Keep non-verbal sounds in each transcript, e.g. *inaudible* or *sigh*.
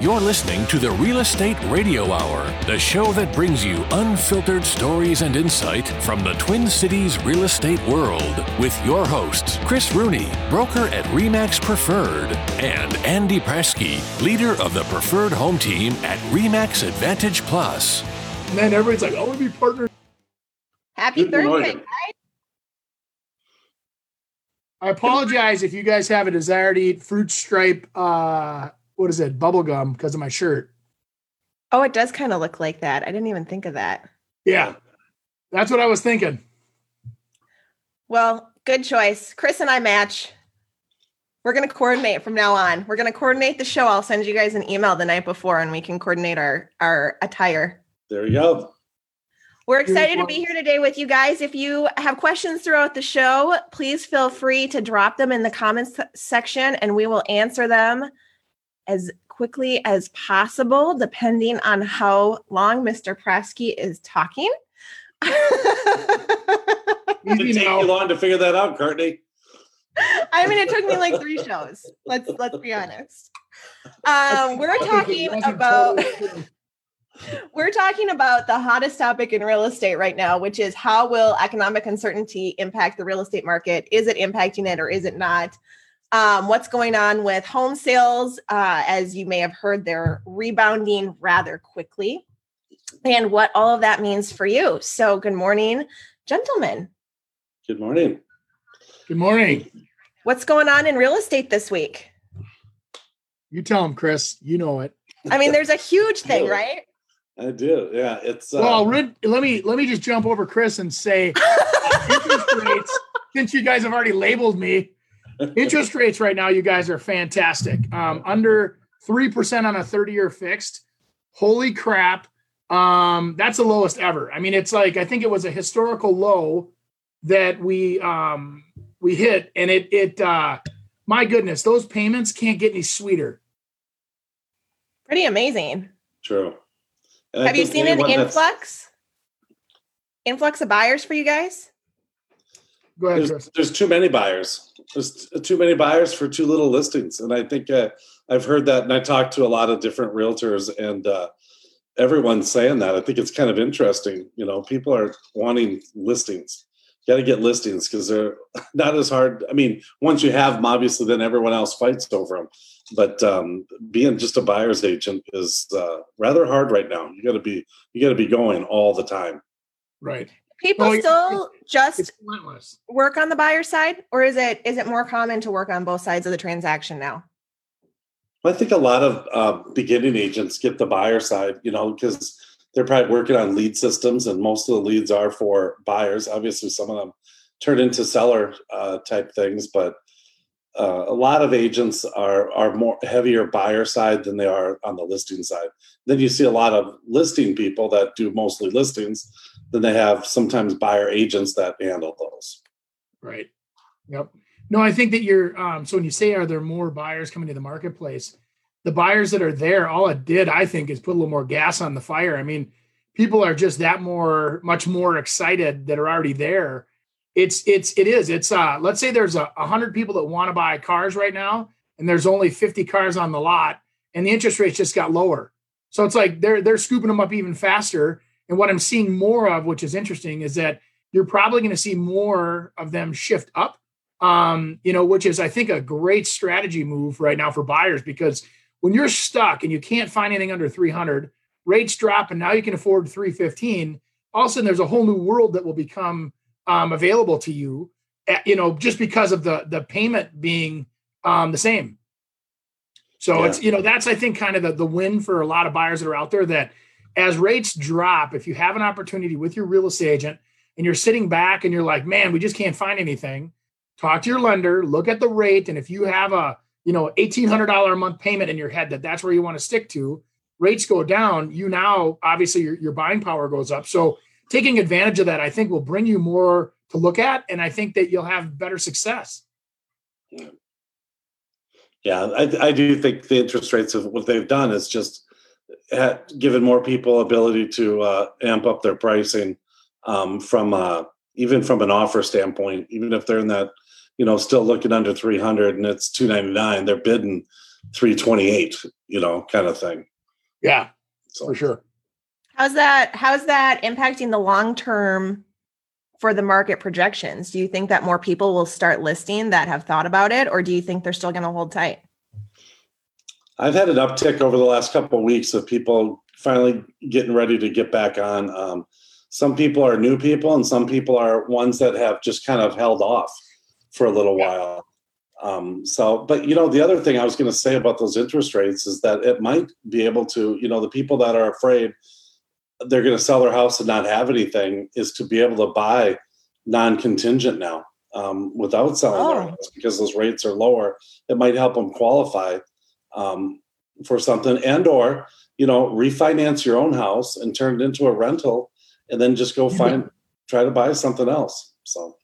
You're listening to the Real Estate Radio Hour, the show that brings you unfiltered stories and insight from the Twin Cities real estate world with your hosts, Chris Rooney, broker at REMAX Preferred, and Andy Presky, leader of the Preferred Home Team at REMAX Advantage Plus. And then everybody's like, I want to be partner. Happy Good Thursday, morning. guys. I apologize if you guys have a desire to eat fruit stripe, uh, what is it, bubble gum because of my shirt. Oh, it does kind of look like that. I didn't even think of that. Yeah. That's what I was thinking. Well, good choice. Chris and I match. We're going to coordinate from now on. We're going to coordinate the show. I'll send you guys an email the night before and we can coordinate our our attire. There you go. We're excited to be here today with you guys. If you have questions throughout the show, please feel free to drop them in the comments section and we will answer them as quickly as possible, depending on how long Mr. Prasky is talking. *laughs* It Easy didn't take you long to figure that out, Courtney. I mean, it took me like three shows. Let's let's be honest. Um, we're talking about *laughs* we're talking about the hottest topic in real estate right now, which is how will economic uncertainty impact the real estate market? Is it impacting it or is it not? Um, what's going on with home sales? Uh, as you may have heard, they're rebounding rather quickly, and what all of that means for you. So, good morning, gentlemen. Good morning. Good morning. What's going on in real estate this week? You tell them, Chris. You know it. I mean, there's a *laughs* huge thing, Yeah. right? I do. Yeah, it's uh, well, Rid- let me let me just jump over Chris and say *laughs* interest rates, since you guys have already labeled me, interest rates right now, you guys are fantastic. Um, under 3% on a 30 year fixed. Holy crap. Um, that's the lowest ever. I mean, it's like, I think it was a historical low that we, um, we hit and it, it, uh, my goodness, those payments can't get any sweeter. Pretty amazing. true. Have you seen an anyone that's- influx? Influx of buyers for you guys? Go ahead, There's, there's too many buyers. There's too many buyers for too little listings, and I think uh, I've heard that, and I talked to a lot of different realtors, and uh, everyone's saying that. I think it's kind of interesting. You know, people are wanting listings. Got to get listings because they're *laughs* not as hard. I mean, once you have them, obviously, then everyone else fights over them. But um, being just a buyer's agent is uh, rather hard right now. You got to be you got to be going all the time. Right. People Well, still just It's work on the buyer side, or is it is it more common to work on both sides of the transaction now? I think a lot of uh, beginning agents get the buyer side, you know, because they're probably working on lead systems, and most of the leads are for buyers. Obviously, some of them turn into seller uh, type things, but uh, a lot of agents are are more heavier buyer side than they are on the listing side. Then you see a lot of listing people that do mostly listings. Then they have sometimes buyer agents that handle those. Right. Yep. No, I think that you're um so when you say are there more buyers coming to the marketplace, the buyers that are there, all it did, I think, is put a little more gas on the fire. I mean, people are just that more much more excited that are already there. It's it's it is. It's uh let's say there's a, hundred people that want to buy cars right now, and there's only 50 cars on the lot, and the interest rates just got lower. So it's like they're they're scooping them up even faster. And what I'm seeing more of, which is interesting, is that you're probably going to see more of them shift up um, you know, which is I think a great strategy move right now for buyers because when you're stuck and you can't find anything under 300, rates drop and now you can afford 315. All of a sudden, there's a whole new world that will become um, available to you, eh, you know, just because of the the payment being um, the same. So Yeah. it's you know that's I think kind of the the win for a lot of buyers that are out there that as rates drop, if you have an opportunity with your real estate agent and you're sitting back and you're like, man, we just can't find anything talk to your lender, look at the rate, and if you have a you know eighteen hundred dollar a month payment in your head that that's where you want to stick to, rates go down. You now obviously your your buying power goes up. So taking advantage of that, I think, will bring you more to look at, and I think that you'll have better success. Yeah, Yeah. I, I do think the interest rates of what they've done is just ha- given more people ability to uh, amp up their pricing um, from uh, even from an offer standpoint. Even if they're in that, you know, still looking under three hundred and it's two ninety nine, they're bidding 328, you know, kind of thing. Yeah, so. for sure. How's that? How's that impacting the long term for the market projections? Do you think that more people will start listing that have thought about it, or do you think they're still going to hold tight? I've had an uptick over the last couple of weeks of people finally getting ready to get back on. Um, some people are new people, and some people are ones that have just kind of held off for a little while. Um, so, but you know, the other thing I was going to say about those interest rates is that it might be able to, you know, the people that are afraid they're going to sell their house and not have anything is to be able to buy non-contingent now um, without selling oh. their house because those rates are lower. It might help them qualify um, for something, and or you know, refinance your own house and turn it into a rental, and then just go find try to buy something else. So,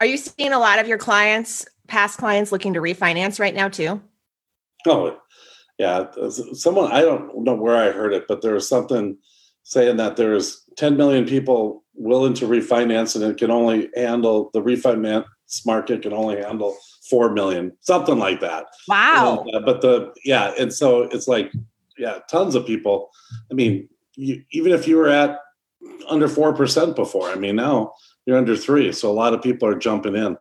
are you seeing a lot of your clients, past clients, looking to refinance right now too? Oh, yeah. Someone I don't know where I heard it, but there was something saying that there's 10 million people willing to refinance and it can only handle the refinance market can only handle 4 million something like that. Wow. And, uh, but the yeah and so it's like yeah tons of people. I mean you, even if you were at under 4% before i mean now you're under 3 so a lot of people are jumping in.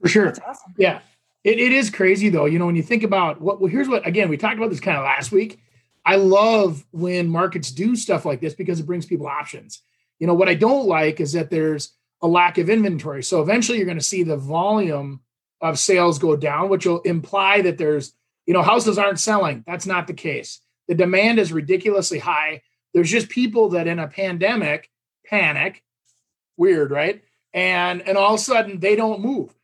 For sure. Awesome. yeah. It, it is crazy though. You know when you think about what well here's what again we talked about this kind of last week. I love when markets do stuff like this because it brings people options. You know, what I don't like is that there's a lack of inventory. So eventually you're going to see the volume of sales go down, which will imply that there's, you know, houses aren't selling. That's not the case. The demand is ridiculously high. There's just people that in a pandemic panic. Weird, right? And and all of a sudden they don't move.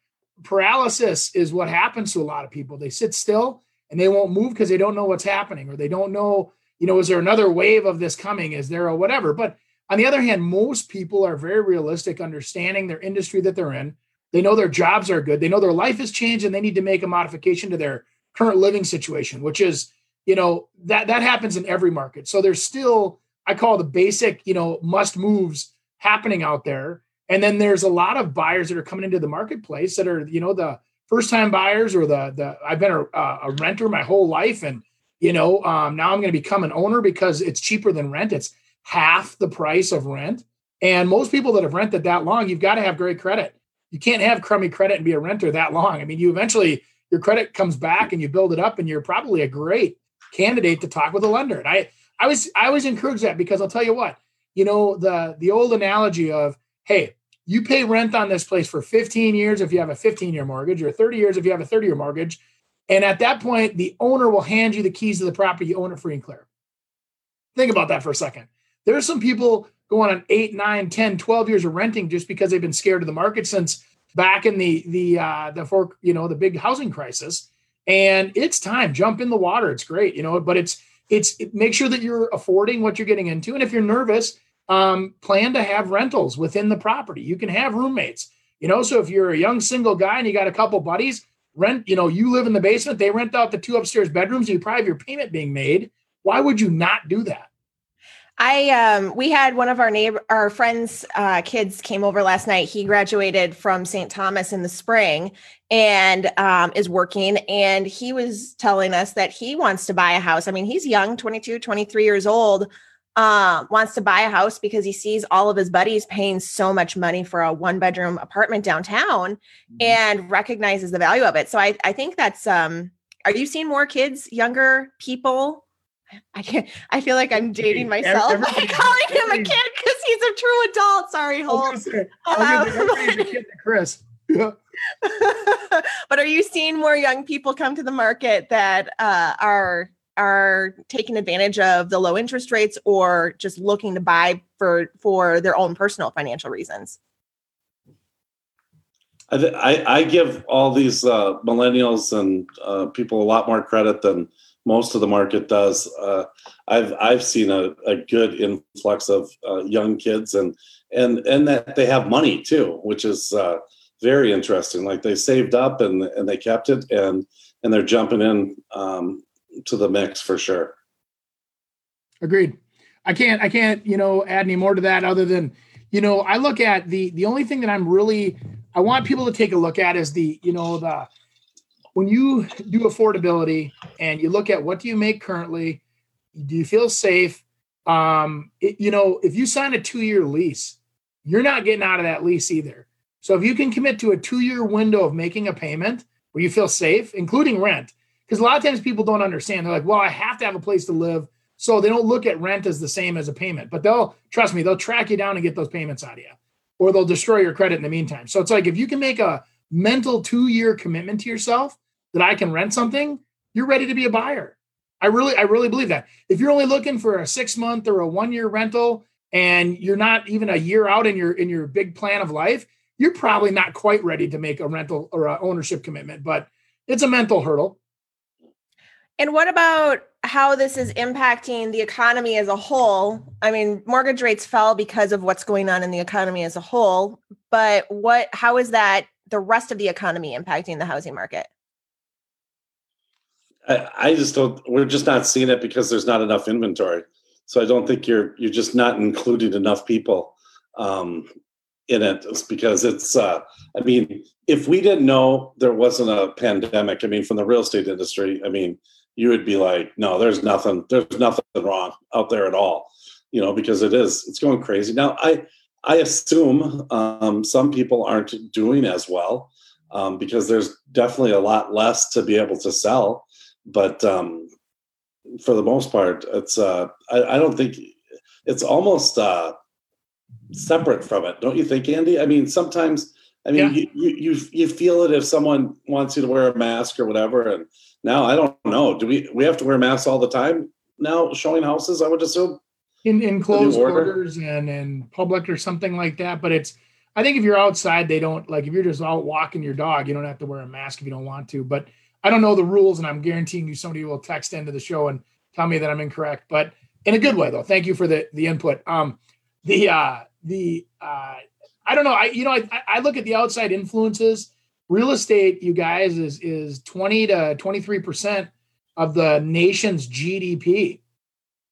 Paralysis is what happens to a lot of people. They sit still and they won't move because they don't know what's happening or they don't know, you know, is there another wave of this coming? Is there a whatever? But on the other hand, most people are very realistic, understanding their industry that they're in. They know their jobs are good. They know their life has changed and they need to make a modification to their current living situation, which is, you know, that that happens in every market. So there's still, I call the basic, you know, must moves happening out there. And then there's a lot of buyers that are coming into the marketplace that are, you know, the first time buyers or the the I've been a, a renter my whole life and you know um, now I'm going to become an owner because it's cheaper than rent. It's half the price of rent. And most people that have rented that long, you've got to have great credit. You can't have crummy credit and be a renter that long. I mean, you eventually your credit comes back and you build it up, and you're probably a great candidate to talk with a lender. And I I was I always encourage that because I'll tell you what, you know the the old analogy of hey you pay rent on this place for 15 years if you have a 15 year mortgage or 30 years if you have a 30 year mortgage. And at that point, the owner will hand you the keys to the property. You own it free and clear. Think about that for a second. There are some people going on eight, nine, 10, 12 years of renting just because they've been scared of the market since back in the, the, uh, the for, you know, the big housing crisis. And it's time, jump in the water. It's great, you know, but it's, it's, it, make sure that you're affording what you're getting into. And if you're nervous, um, plan to have rentals within the property. You can have roommates. You know, so if you're a young single guy and you got a couple buddies, rent, you know, you live in the basement, they rent out the two upstairs bedrooms, you probably have your payment being made. Why would you not do that? I um we had one of our neighbor our friends uh kids came over last night. He graduated from St. Thomas in the spring and um is working and he was telling us that he wants to buy a house. I mean, he's young, 22, 23 years old, um, wants to buy a house because he sees all of his buddies paying so much money for a one bedroom apartment downtown mm-hmm. and recognizes the value of it. So I, I think that's um are you seeing more kids, younger people? I can't I feel like I'm dating myself *laughs* by calling him a kid because he's a true adult. Sorry, Holt. Um, Chris. *laughs* Yeah. but are you seeing more young people come to the market that uh, are are taking advantage of the low interest rates or just looking to buy for for their own personal financial reasons I, I, I give all these uh, millennials and uh, people a lot more credit than most of the market does. Uh, I've I've seen a, a good influx of uh, young kids and and and that they have money too, which is uh, very interesting. Like they saved up and and they kept it and and they're jumping in um, to the mix for sure. Agreed. I can't I can't, you know, add any more to that other than, you know, I look at the the only thing that I'm really I want people to take a look at is the, you know, the when you do affordability and you look at what do you make currently, do you feel safe? Um, it, you know, if you sign a two-year lease, you're not getting out of that lease either. So if you can commit to a two-year window of making a payment where you feel safe, including rent, because a lot of times people don't understand. They're like, well, I have to have a place to live. So they don't look at rent as the same as a payment, but they'll trust me, they'll track you down and get those payments out of you, or they'll destroy your credit in the meantime. So it's like if you can make a mental two year commitment to yourself that I can rent something, you're ready to be a buyer. I really, I really believe that. If you're only looking for a six month or a one year rental and you're not even a year out in your in your big plan of life, you're probably not quite ready to make a rental or a ownership commitment. But it's a mental hurdle. And what about how this is impacting the economy as a whole? I mean, mortgage rates fell because of what's going on in the economy as a whole, but what how is that the rest of the economy impacting the housing market? I, I just don't we're just not seeing it because there's not enough inventory. So I don't think you're you're just not including enough people um, in it it's because it's uh, i mean if we didn't know there wasn't a pandemic i mean from the real estate industry i mean you would be like, no, there's nothing, there's nothing wrong out there at all, you know, because it is, it's going crazy. Now, I, I assume um, some people aren't doing as well um, because there's definitely a lot less to be able to sell. But um, for the most part, it's, uh, I, I don't think it's almost uh, separate from it. Don't you think, Andy? I mean, sometimes, I mean, yeah. you, you, you feel it if someone wants you to wear a mask or whatever. And, now I don't know. Do we we have to wear masks all the time now? Showing houses, I would assume in in closed quarters and in public or something like that. But it's I think if you're outside, they don't like if you're just out walking your dog, you don't have to wear a mask if you don't want to. But I don't know the rules, and I'm guaranteeing you somebody will text into the show and tell me that I'm incorrect. But in a good way, though. Thank you for the the input. Um, the uh, the uh, I don't know. I you know I I look at the outside influences real estate, you guys, is is 20 to 23 percent of the nation's GDP.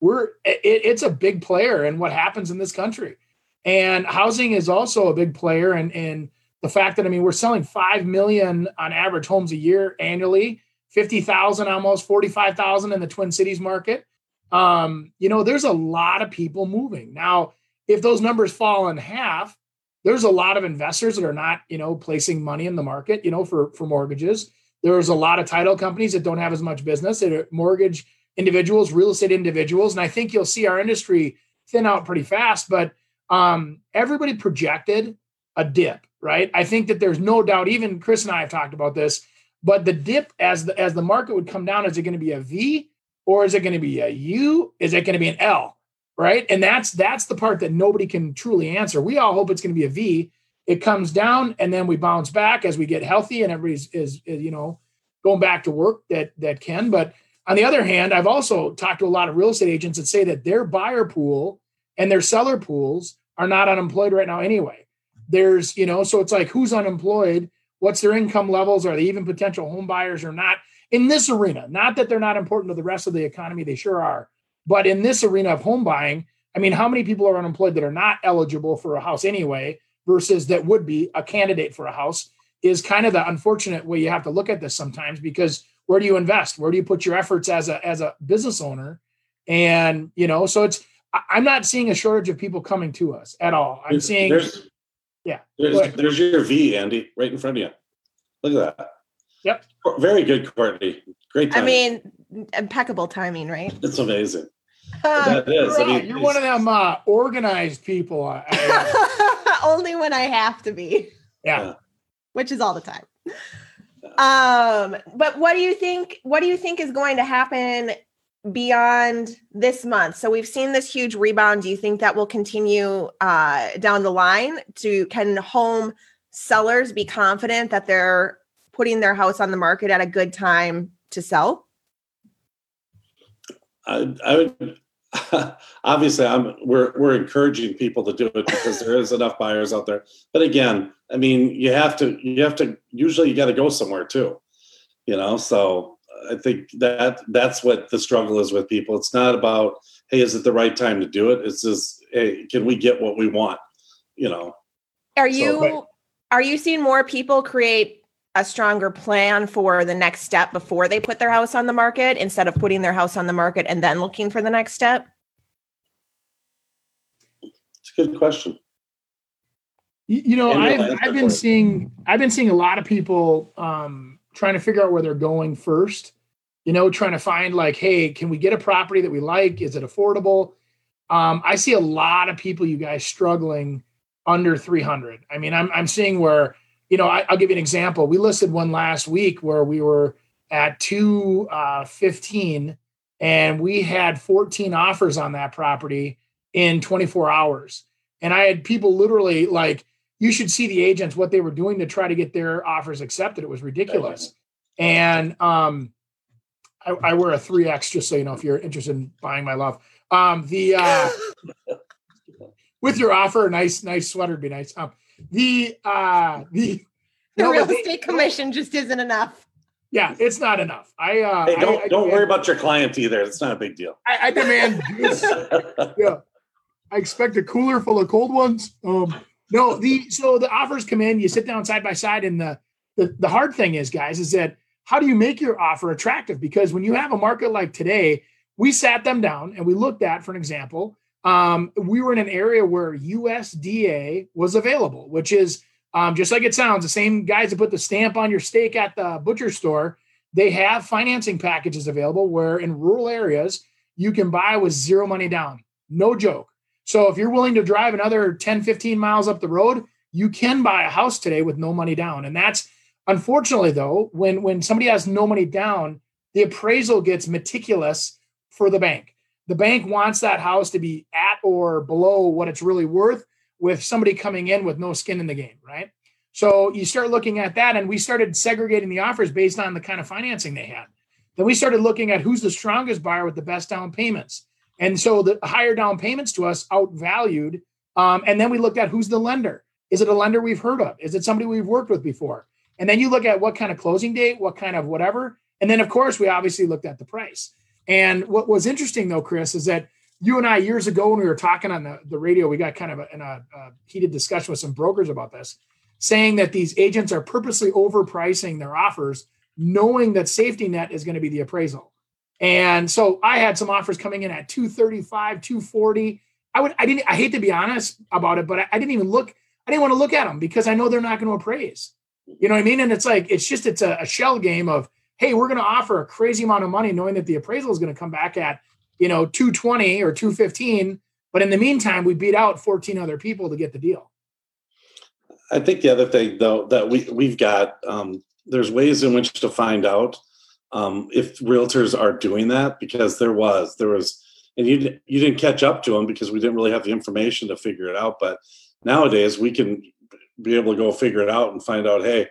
We're it, it's a big player in what happens in this country, and housing is also a big player. And in the fact that I mean, we're selling five million on average homes a year annually, fifty thousand, almost forty five thousand in the Twin Cities market. Um, you know, there's a lot of people moving now. If those numbers fall in half, there's a lot of investors that are not, you know, placing money in the market, you know, for for mortgages. There's a lot of title companies that don't have as much business. Mortgage individuals, real estate individuals, and I think you'll see our industry thin out pretty fast. But um, everybody projected a dip, right? I think that there's no doubt. Even Chris and I have talked about this. But the dip, as the as the market would come down, is it going to be a V or is it going to be a U? Is it going to be an L? right? And that's that's the part that nobody can truly answer. We all hope it's going to be a V. It comes down and then we bounce back as we get healthy and everybody's is, is you know going back to work that that can. But on the other hand, I've also talked to a lot of real estate agents that say that their buyer pool and their seller pools are not unemployed right now anyway. There's, you know, so it's like who's unemployed, what's their income levels, are they even potential home buyers or not in this arena? Not that they're not important to the rest of the economy, they sure are. But in this arena of home buying, I mean, how many people are unemployed that are not eligible for a house anyway versus that would be a candidate for a house is kind of the unfortunate way you have to look at this sometimes because where do you invest? Where do you put your efforts as a as a business owner? And you know, so it's I'm not seeing a shortage of people coming to us at all. I'm there's, seeing there's, yeah. There's, there's your V, Andy, right in front of you. Look at that. Yep. Very good, Courtney. Great timing. I mean, impeccable timing, right? *laughs* It's amazing *laughs* that is. I mean, you're one of them uh, organized people. *laughs* Only when I have to be. Yeah. Which is all the time. Um, but what do you think? What do you think is going to happen beyond this month? So we've seen this huge rebound. Do you think that will continue uh, down the line? To can home sellers be confident that they're putting their house on the market at a good time to sell? I, I would *laughs* obviously I'm we're we're encouraging people to do it because there is enough buyers out there. But again, I mean, you have to you have to usually you got to go somewhere too. You know, so I think that that's what the struggle is with people. It's not about hey, is it the right time to do it? It's just hey, can we get what we want? You know. Are you so, but, are you seeing more people create a stronger plan for the next step before they put their house on the market instead of putting their house on the market and then looking for the next step? It's a good question. You, you know, I've, I've been seeing I've been seeing a lot of people um, trying to figure out where they're going first. You know, trying to find like, hey, can we get a property that we like? Is it affordable? Um, I see a lot of people, you guys, struggling under 300. I mean, I'm I'm seeing where, you know, I, will give you an example. We listed one last week where we were at 215 uh, and we had 14 offers on that property in 24 hours. And I had people literally like, you should see the agents what they were doing to try to get their offers accepted. It was ridiculous. And um, I, I wear a 3X just so you know if you're interested in buying my love. Um, the uh, with your offer, nice, nice sweater would be nice. Um, the uh, the the no, real estate commission just isn't enough. Yeah, it's not enough. I uh, hey, don't I, I don't worry about your client either. It's not a big deal. I, I demand. *laughs* yeah, I expect a cooler full of cold ones. Um, no, the so the offers come in. You sit down side by side, and the the, the hard thing is, guys, is that how do you make your offer attractive? Because when you have a market like today, we sat them down and we looked at, for an example, um, we were in an area where USDA was available, which is um, just like it sounds, the same guys that put the stamp on your steak at the butcher store. They have financing packages available where in rural areas you can buy with zero money down. No joke. So if you're willing to drive another 10, 15 miles up the road, you can buy a house today with no money down. And that's unfortunately though, when when somebody has no money down, the appraisal gets meticulous for the bank. The bank wants that house to be at or below what it's really worth with somebody coming in with no skin in the game, right? So you start looking at that, and we started segregating the offers based on the kind of financing they had. Then we started looking at who's the strongest buyer with the best down payments. And so the higher down payments to us outvalued. Um, and then we looked at who's the lender. Is it a lender we've heard of? Is it somebody we've worked with before? And then you look at what kind of closing date, what kind of whatever. And then, of course, we obviously looked at the price. And what was interesting, though, Chris, is that you and I, years ago, when we were talking on the, the radio, we got kind of a, in a, a heated discussion with some brokers about this, saying that these agents are purposely overpricing their offers, knowing that safety net is going to be the appraisal. And so I had some offers coming in at 235, 240. I would, I didn't, I hate to be honest about it, but I, I didn't even look, I didn't want to look at them because I know they're not going to appraise. You know what I mean? And it's like, it's just, it's a, a shell game of, hey, we're going to offer a crazy amount of money knowing that the appraisal is going to come back at, you know, 220 or 215. But in the meantime, we beat out 14 other people to get the deal. I think the other thing, though, that we, we've got, um, there's ways in which to find out um, if realtors are doing that because there was there was and you you didn't catch up to them because we didn't really have the information to figure it out but nowadays we can be able to go figure it out and find out hey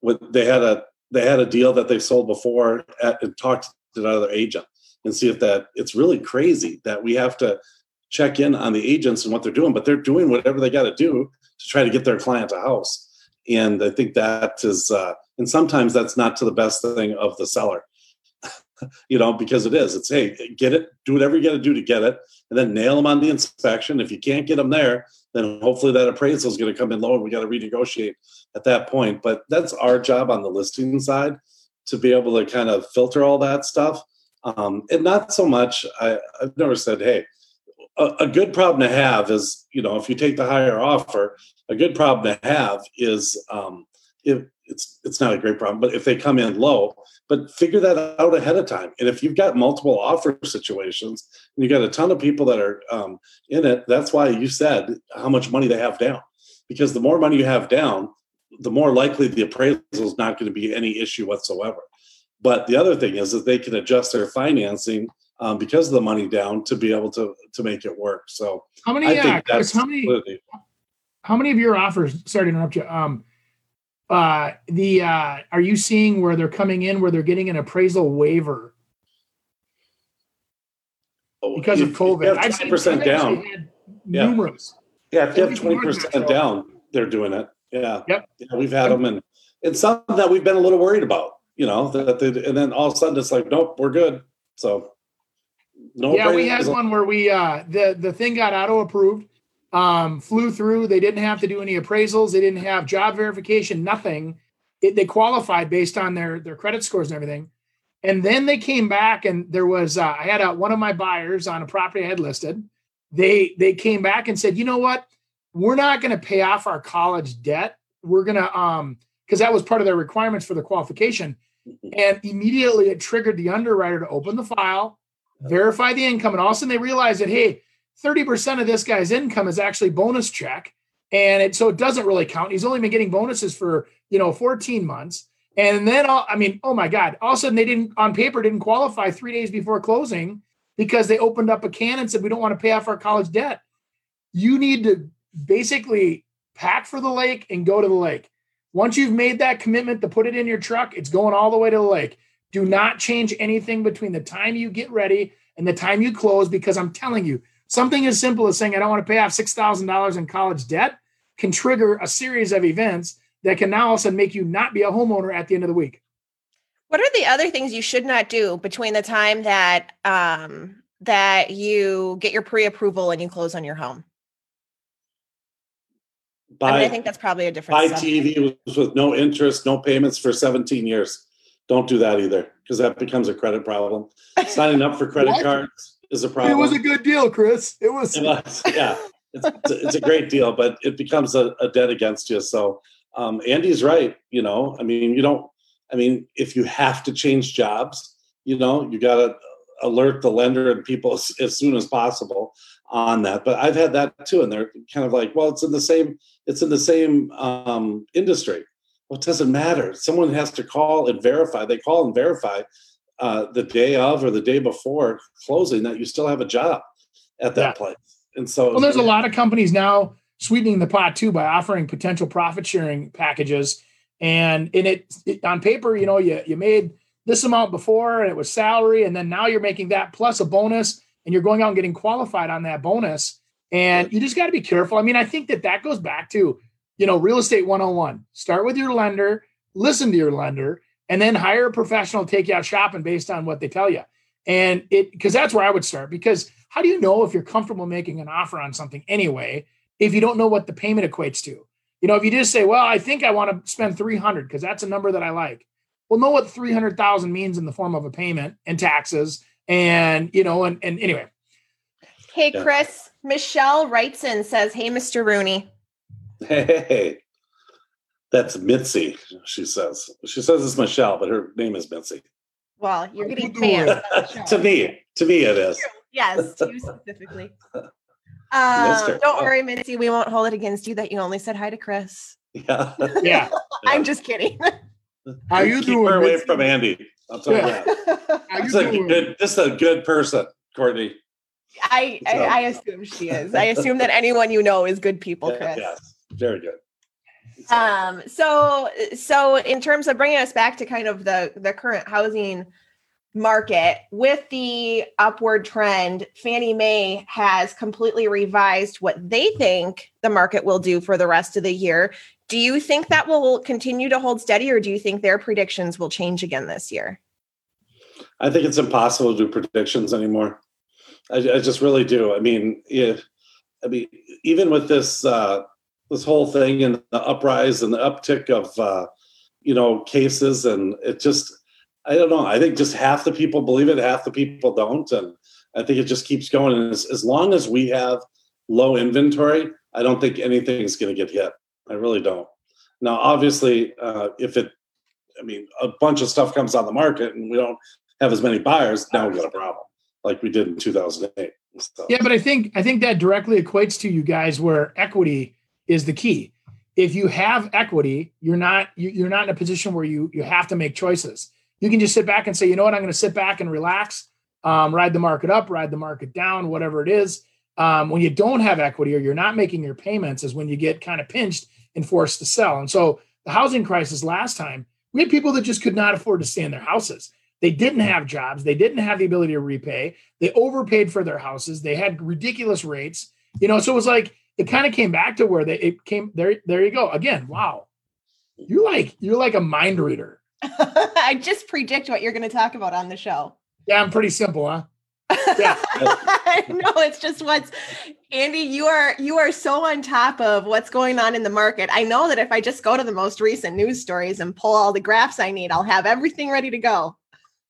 what they had a they had a deal that they sold before at, and talked to another agent and see if that it's really crazy that we have to check in on the agents and what they're doing but they're doing whatever they got to do to try to get their client a house and i think that is uh, and sometimes that's not to the best thing of the seller *laughs* you know because it is. It's hey get it do whatever you got to do to get it and then nail them on the inspection. If you can't get them there then hopefully that appraisal is going to come in low and we got to renegotiate at that point. But that's our job on the listing side to be able to kind of filter all that stuff. Um, and not so much I, i've never said hey a, a good problem to have is you know if you take the higher offer a good problem to have is um, if it's it's not a great problem, but if they come in low, but figure that out ahead of time. And if you've got multiple offer situations and you got a ton of people that are um, in it, that's why you said how much money they have down. Because the more money you have down, the more likely the appraisal is not going to be any issue whatsoever. But the other thing is that they can adjust their financing um, because of the money down to be able to to make it work. So how many? I think that's how many? How many of your offers? Sorry to interrupt you. Um, uh, the uh, are you seeing where they're coming in where they're getting an appraisal waiver oh, because if, of COVID? I've seen percent down. Yeah. Numerous. Yeah, if you have twenty percent down, they're doing it. Yeah. Yep. Yeah, we've had them, and it's something that we've been a little worried about. You know that, they, and then all of a sudden it's like, nope, we're good. So. No yeah, we had one where we uh the the thing got auto approved um, flew through. They didn't have to do any appraisals. They didn't have job verification, nothing. it, they qualified based on their their credit scores and everything. And then they came back and there was uh, I had a, one of my buyers on a property I had listed. They they came back and said, you know what, we're not going to pay off our college debt. We're gonna um because that was part of their requirements for the qualification. And immediately it triggered the underwriter to open the file, verify the income, and all of a sudden they realized that hey, 30% of this guy's income is actually bonus check. And it so it doesn't really count. He's only been getting bonuses for you know 14 months. And then all, I mean, oh my God, all of a sudden they didn't on paper didn't qualify three days before closing because they opened up a can and said we don't want to pay off our college debt. You need to basically pack for the lake and go to the lake. Once you've made that commitment to put it in your truck, it's going all the way to the lake. Do not change anything between the time you get ready and the time you close because I'm telling you, something as simple as saying, I don't want to pay off $6,000 in college debt can trigger a series of events that can now also make you not be a homeowner at the end of the week. What are the other things you should not do between the time that um, that you get your pre-approval and you close on your home? Buy, I, mean, I think that's probably a different. Buy TV with no interest, no payments for 17 years. Don't do that either because that becomes a credit problem. Signing up for credit *laughs* cards is a problem. It was a good deal, Chris. It was. It was yeah, it's, it's, a great deal, but it becomes a, a debt against you. So um, Andy's right. You know, I mean, you don't. I mean, if you have to change jobs, you know, you got to alert the lender and people as, as soon as possible on that. But I've had that too, and they're kind of like, well, it's in the same, it's in the same um, industry. Well, it doesn't matter. Someone has to call and verify. They call and verify uh, the day of or the day before closing that you still have a job at that yeah. place. And so, well, there's a lot of companies now sweetening the pot too by offering potential profit sharing packages. And in it, it on paper, you know, you you made this amount before and it was salary, and then now you're making that plus a bonus and you're going out and getting qualified on that bonus. And you just got to be careful. I mean, I think that that goes back to, you know, real estate 101. Start with your lender, listen to your lender, and then hire a professional to take you out shopping based on what they tell you. And it, because that's where I would start. Because how do you know if you're comfortable making an offer on something anyway if you don't know what the payment equates to? You know, if you just say, well, I think I want to spend 300 because that's a number that I like. Well, know what 300,000 means in the form of a payment and taxes and you know, and and anyway. Hey, Chris. Yeah. Michelle writes in says, "Hey, Mr. Rooney." Hey, that's Mitzi. She says. She says it's Michelle, but her name is Mitzi. Well, you're getting fans to me. To me, it is. Yes, you specifically. *laughs* Um, don't worry, Mitzi. We won't hold it against you that you only said hi to Chris. Yeah. *laughs* yeah. I'm just kidding. *laughs* How you Keep doing? Her away from Andy. I'll tell yeah. you that. This a good, this is a good person, Courtney. I, so. I, I assume she is. I assume that anyone you know is good people, Chris. Yeah, yes, very good. Um. So, so in terms of bringing us back to kind of the the current housing market with the upward trend, Fannie Mae has completely revised what they think the market will do for the rest of the year. Do you think that will continue to hold steady, or do you think their predictions will change again this year? I think it's impossible to do predictions anymore. I, I just really do. I mean, if I mean, even with this uh, this whole thing and the uprise and the uptick of uh, you know cases, and it just I don't know. I think just half the people believe it, half the people don't, and I think it just keeps going. And as, as long as we have low inventory, I don't think anything's going to get hit. I really don't. Now, obviously, uh, if it, I mean, a bunch of stuff comes on the market and we don't have as many buyers, now we got a problem, like we did in 2008. So. Yeah, but I think I think that directly equates to you guys where equity is the key. If you have equity, you're not you're not in a position where you you have to make choices. You can just sit back and say, you know what, I'm going to sit back and relax, um, ride the market up, ride the market down, whatever it is. Um, when you don't have equity or you're not making your payments, is when you get kind of pinched and forced to sell. And so the housing crisis last time, we had people that just could not afford to stay in their houses. They didn't have jobs. They didn't have the ability to repay. They overpaid for their houses. They had ridiculous rates. You know, so it was like it kind of came back to where they it came there. There you go. Again, wow. You're like you're like a mind reader. *laughs* I just predict what you're going to talk about on the show. Yeah, I'm pretty simple, huh? Yeah. *laughs* no, it's just what's Andy, you are you are so on top of what's going on in the market. I know that if I just go to the most recent news stories and pull all the graphs I need, I'll have everything ready to go.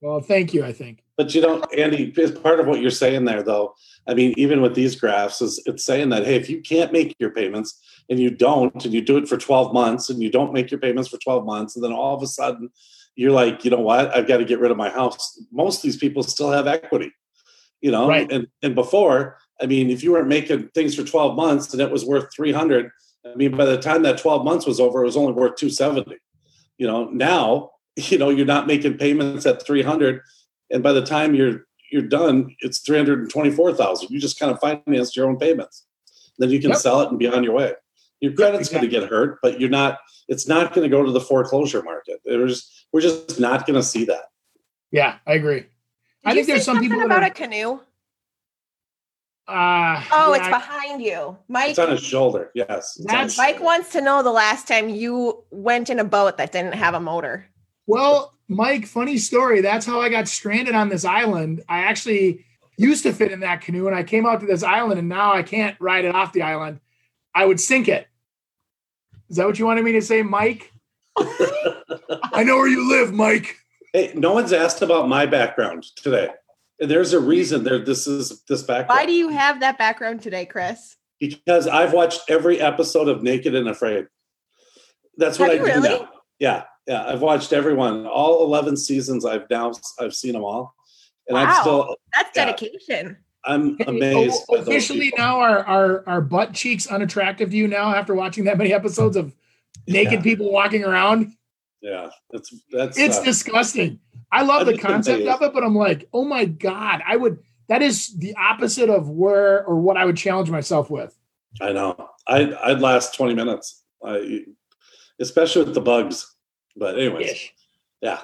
Well, thank you, I think. But you know, Andy, it's part of what you're saying there though, I mean, even with these graphs, is it's saying that hey, if you can't make your payments and you don't, and you do it for 12 months and you don't make your payments for 12 months, and then all of a sudden you're like, you know what, I've got to get rid of my house. Most of these people still have equity, you know, Right. and and before, I mean, if you weren't making things for 12 months and it was worth 300, I mean, by the time that 12 months was over, it was only worth 270. You know, now, *laughs* you know, you're not making payments at 300, and by the time you're you're done, it's 324,000. You just kind of financed your own payments. Then you can Yep. sell it and be on your way. Your credit's exactly. going to get hurt, but you're not. It's not going to go to the foreclosure market. There's, we're just not going to see that. Yeah, I agree. Did I think there's some people something about are- a canoe. Uh, Oh, yeah, it's behind you. Mike It's on his shoulder. Yes. That's- his Mike wants to know the last time you went in a boat that didn't have a motor. Well, Mike, funny story. That's how I got stranded on this island. I actually used to fit in that canoe and I came out to this island and now I can't ride it off the island. I would sink it. Is that what you wanted me to say, Mike? *laughs* I know where you live, Mike. Hey, no one's asked about my background today. And there's a reason there. This is this background. Why do you have that background today, Chris? because I've watched every episode of Naked and Afraid. That's what Have I do really? now. Yeah, yeah. I've watched everyone, all eleven seasons. I've now I've seen them all, and I'm still That's Yeah. dedication. I'm amazed. by those officially now are, are are butt cheeks unattractive to you now after watching that many episodes of naked Yeah. people walking around? Yeah, that's that's. It's uh, disgusting. I love I'm the concept amazed. of it, but I'm like, oh my god, I would. That is the opposite of where or what I would challenge myself with. I know. I'd I'd last twenty minutes, I, especially with the bugs. But anyways, yeah,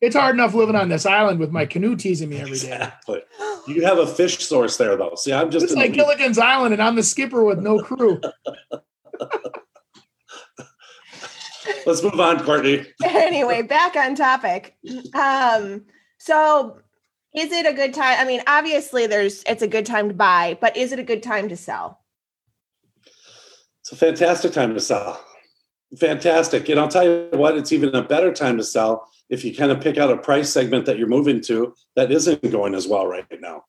It's hard enough living on this island with my canoe teasing me every day. exactly. You have a fish source there, though. See, I'm just It's like Gilligan's Island, and I'm the skipper with no crew. *laughs* Let's move on, Courtney. *laughs* anyway, back on topic. Um, so is it a good time? I mean, obviously there's it's a good time to buy, but is it a good time to sell? It's a fantastic time to sell. Fantastic. And I'll tell you what, it's even a better time to sell if you kind of pick out a price segment that you're moving to that isn't going as well right now.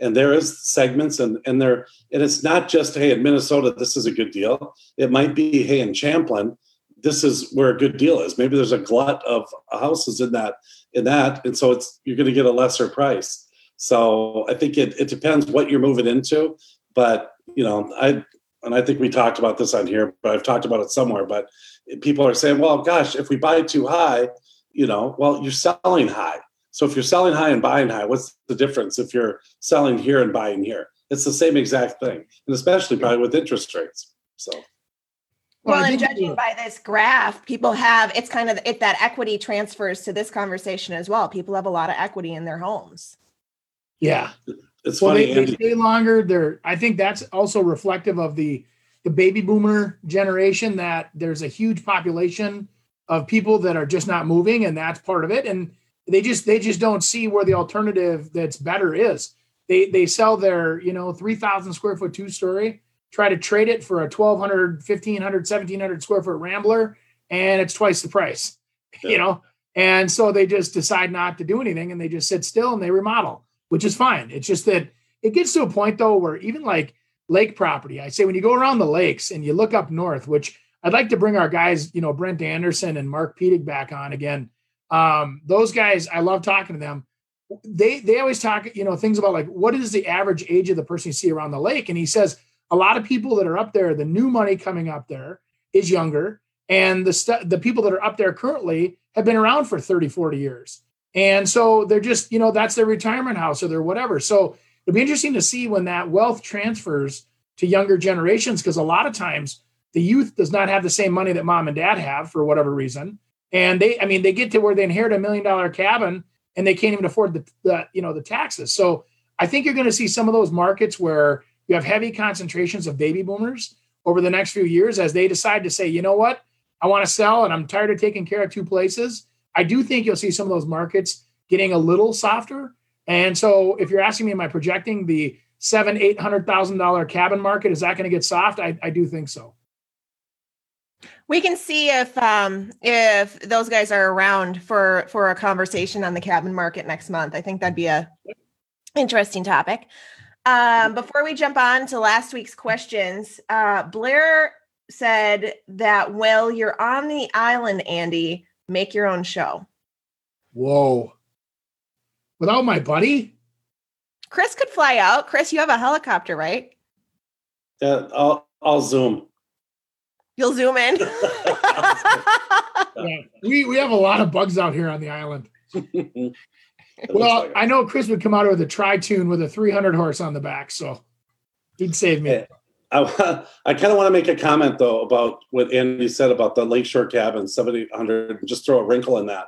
And there is segments and and there and it's not just hey in Minnesota this is a good deal. It might be hey in Champlin this is where a good deal is. Maybe there's a glut of houses in that in that and so it's you're going to get a lesser price. So I think it it depends what you're moving into, but you know, I and I think we talked about this on here, but I've talked about it somewhere. But people are saying, well, gosh, if we buy too high, you know, well, you're selling high. So if you're selling high and buying high, what's the difference if you're selling here and buying here? It's the same exact thing, and especially probably with interest rates. So Well, and judging by this graph, people have it's kind of it that equity transfers to this conversation as well. People have a lot of equity in their homes. Yeah. It's Well, funny. they, they stay longer. They're. I think that's also reflective of the the baby boomer generation. That there's a huge population of people that are just not moving, and that's part of it. And they just they just don't see where the alternative that's better is. They they sell their you know three thousand square foot two story, try to trade it for a 1200, 1500, 1700 square foot rambler, and it's twice the price. *laughs* You know, and so they just decide not to do anything, and they just sit still and they remodel which is fine. It's just that it gets to a point though where even like lake property, I say when you go around the lakes and you look up north, which I'd like to bring our guys, you know, Brent Anderson and Mark Pedig back on again. Um, those guys, I love talking to them. They they always talk, you know, things about like what is the average age of the person you see around the lake, and he says a lot of people that are up there, the new money coming up there is younger, and the stu- the people that are up there currently have been around for 30, 40 years. And so they're just, you know, that's their retirement house or their whatever. So it'll be interesting to see when that wealth transfers to younger generations because a lot of times the youth does not have the same money that mom and dad have for whatever reason. And they, I mean, they get to where they inherit a million dollar cabin and they can't even afford the, the you know, the taxes. So I think you're going to see some of those markets where you have heavy concentrations of baby boomers over the next few years as they decide to say, you know what, I want to sell and I'm tired of taking care of two places. I do think you'll see some of those markets getting a little softer, And so, if you're asking me, am I projecting the seven, eight hundred thousand dollar cabin market? Is that going to get soft? I, I do think so. We can see if um, if those guys are around for for a conversation on the cabin market next month. I think that'd be a interesting topic. Um, before we jump on to last week's questions, uh, Blair said that well, you're on the island, Andy, make your own show. Whoa! Without my buddy, Chris could fly out. Chris, you have a helicopter, right? Yeah, I'll I'll zoom. You'll zoom in. *laughs* yeah, we we have a lot of bugs out here on the island. *laughs* well, I know Chris would come out with a tritoon with a 300 horse on the back, so he'd save me. I, *laughs* I kind of want to make a comment though about what Andy said about the lakeshore cabin 7800 and just throw a wrinkle in that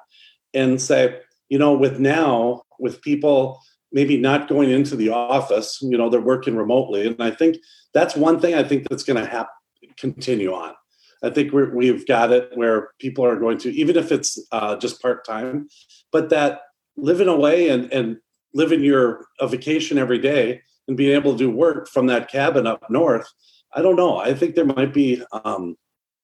and say, you know, with now with people maybe not going into the office, you know, they're working remotely, and I think that's one thing I think that's going to happen continue on. I think we have got it where people are going to, even if it's uh, just part time, but that living away and, and living your a vacation every day and being able to do work from that cabin up north. I don't know. I think there might be um,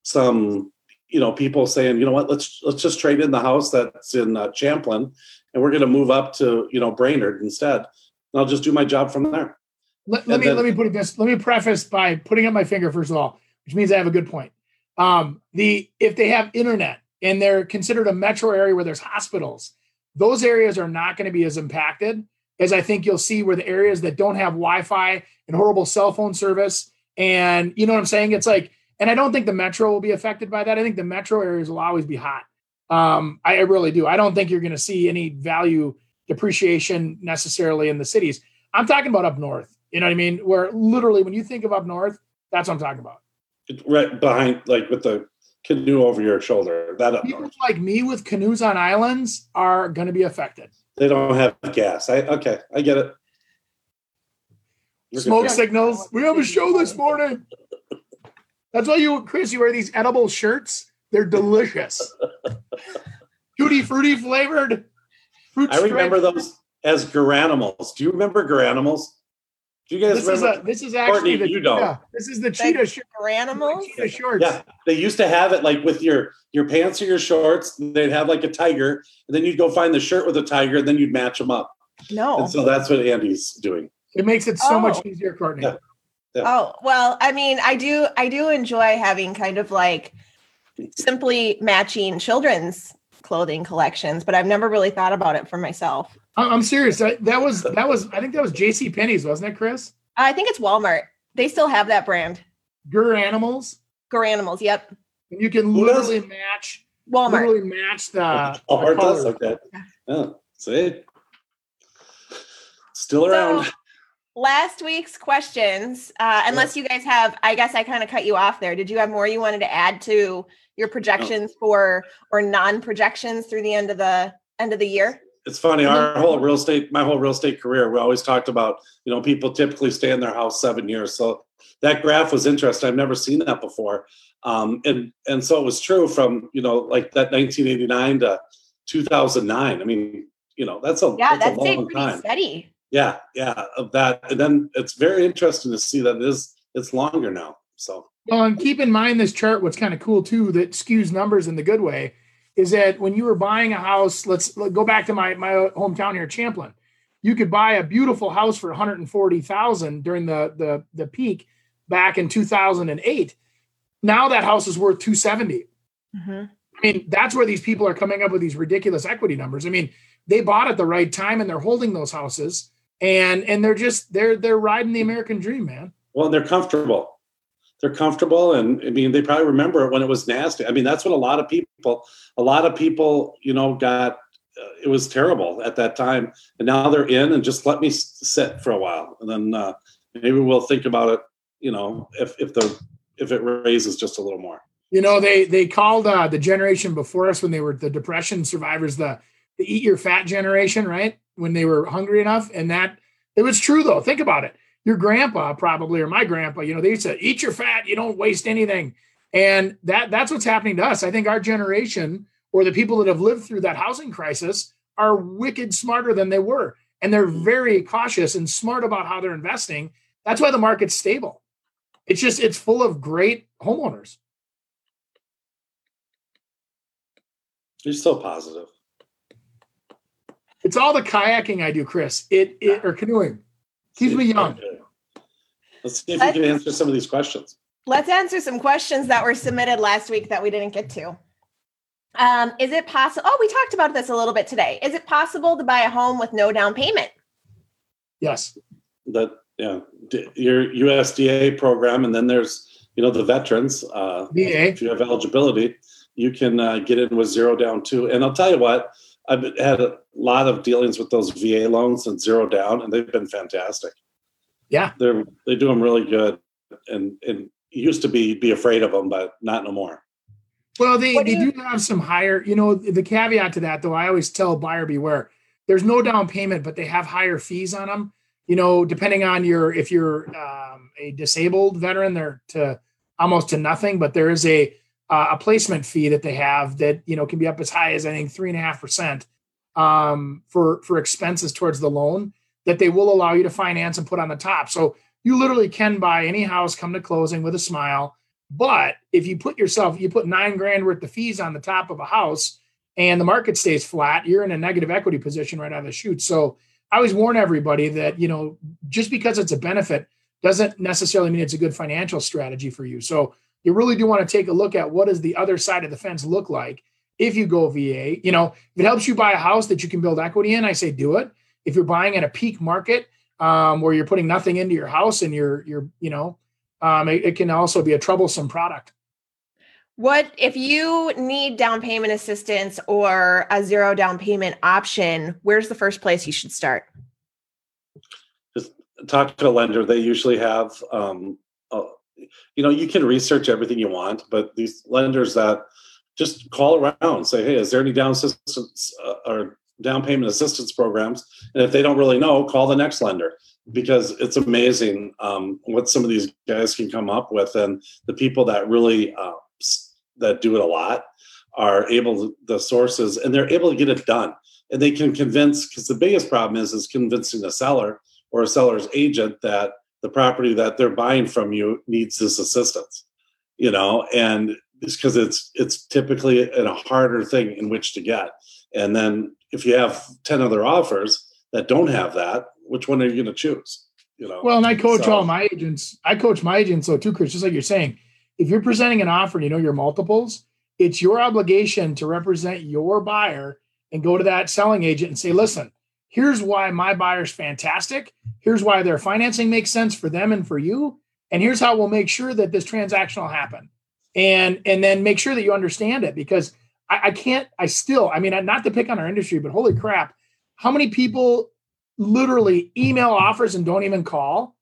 some, you know, people saying, you know what, let's let's just trade in the house that's in uh, Champlin, and we're going to move up to you know Brainerd instead. And I'll just do my job from there. Let, let me then, let me put it this. Let me preface by putting up my finger first of all which means I have a good point. Um, the if they have internet and they're considered a metro area where there's hospitals, those areas are not going to be as impacted as I think you'll see where the areas that don't have Wi-Fi and horrible cell phone service, and you know what I'm saying? It's like, and I don't think the metro will be affected by that. I think the metro areas will always be hot. Um, I, I really do. I don't think you're going to see any value depreciation necessarily in the cities. I'm talking about up north. You know what I mean? Where literally, when you think of up north, that's what I'm talking about right behind, like with the canoe over your shoulder. That people north. like me with canoes on islands are going to be affected. They don't have gas. I okay, I get it. We're Smoke signals. We have a show this morning. That's why you, Chris, you wear these edible shirts. They're delicious. *laughs* Tutti fruity flavored. Fruit I remember those as Garanimals. Do you remember Garanimals? Do you guys this remember? Is a, this is actually Courtney, the, you don't. Yeah, this is the cheetah, sh- animals. cheetah shorts. Yeah, they used to have it like with your your pants or your shorts. They'd have like a tiger, and then you'd go find the shirt with a tiger, and then you'd match them up. No, and so that's what Andy's doing. It makes it so oh. much easier, Courtney. Yeah. Yeah. Oh well, I mean, I do I do enjoy having kind of like simply matching children's clothing collections, but I've never really thought about it for myself. I'm serious. That was that was I think that was J.C. Penney's, wasn't it, Chris? I think it's Walmart. They still have that brand. Garanimals. Gur Animals. Yep. And you can literally match Walmart. Literally match the. Walmart does okay. Yeah. See. Still around. So, last week's questions. Uh, unless yeah. you guys have, I guess I kind of cut you off there. Did you have more you wanted to add to your projections no. for or non-projections through the end of the end of the year? It's funny our whole real estate my whole real estate career we always talked about you know people typically stay in their house seven years. So that graph was interesting. I've never seen that before. Um, and and so it was true from you know like that 1989 to 2009 i mean you know that's a yeah that's, that's a long time. steady. Yeah yeah of that. And then it's very interesting to see that it is it's longer now so. Well and keep in mind this chart what's kind of cool too that skews numbers in the good way is that when you were buying a house, let's go back to my my hometown here, Champlin. You could buy a beautiful house for 140,000 during the the the peak back in 2008. Now that house is worth 270. Mm-hmm. I mean, that's where these people are coming up with these ridiculous equity numbers. I mean, they bought at the right time and they're holding those houses and and they're just they're they're riding the American dream, man. Well, they're comfortable they're comfortable and i mean they probably remember it when it was nasty. I mean that's what a lot of people a lot of people you know got uh, it was terrible at that time and now they're in and just let me sit for a while and then uh, maybe we'll think about it you know if if the if it raises just a little more. You know they they called uh, the generation before us when they were the depression survivors the the eat your fat generation right? When they were hungry enough and that it was true though. Think about it your grandpa probably or my grandpa you know they used to eat your fat you don't waste anything and that that's what's happening to us i think our generation or the people that have lived through that housing crisis are wicked smarter than they were and they're very cautious and smart about how they're investing. That's why the market's stable. It's just it's full of great homeowners. You're so positive. It's all the kayaking I do, Chris. It, it or canoeing keeps me young. Okay. Let's see if you can answer some of these questions. Let's answer some questions that were submitted last week that we didn't get to. Um, is it possible? Oh, we talked about this a little bit today. Is it possible to buy a home with no down payment? Yes. That yeah, your USDA program, and then there's you know the veterans. Uh, VA. If you have eligibility, you can uh, get in with zero down too. And I'll tell you what, I've had a lot of dealings with those VA loans and zero down, and they've been fantastic. Yeah, they're they do them really good, and and used to be be afraid of them, but not no more. Well, they, they do have some higher, you know, the caveat to that though, I always tell buyer beware. There's no down payment, but they have higher fees on them. You know, depending on your if you're um, a disabled veteran, they're to almost to nothing, but there is a uh, a placement fee that they have that you know can be up as high as I think three and a half percent um, for for expenses towards the loan that they will allow you to finance and put on the top. So you literally can buy any house, come to closing with a smile. But if you put yourself, you put nine grand worth of fees on the top of a house and the market stays flat, you're in a negative equity position right out of the chute. So I always warn everybody that, you know, just because it's a benefit doesn't necessarily mean it's a good financial strategy for you. So you really do want to take a look at what does the other side of the fence look like if you go VA. You know, if it helps you buy a house that you can build equity in, I say do it. If you're buying at a peak market um, where you're putting nothing into your house and you're you're you know, um, it, it can also be a troublesome product. What if you need down payment assistance or a zero down payment option? Where's the first place you should start? Just talk to a lender. They usually have um, you know you can research everything you want but these lenders that just call around say hey is there any down assistance uh, or down payment assistance programs. And if they don't really know call the next lender because it's amazing um, what some of these guys can come up with. And the people that really uh, that do it a lot are able to the sources and they're able to get it done. And they can convince because the biggest problem is is convincing a seller or a seller's agent that the property that they're buying from you needs this assistance you know? And it's because it's it's typically a harder thing in which to get. And then if you have 10 other offers that don't have that which one are you going to choose you know well and i coach so, all my agents i coach my agents so too chris just like you're saying if you're presenting an offer and you know your multiples it's your obligation to represent your buyer and go to that selling agent and say listen here's why my buyer's fantastic. Here's why their financing makes sense for them and for you. And here's how we'll make sure that this transaction will happen. And and then make sure that you understand it because I, I can't, I still, I mean, not to pick on our industry, but holy crap, how many people literally email offers and don't even call?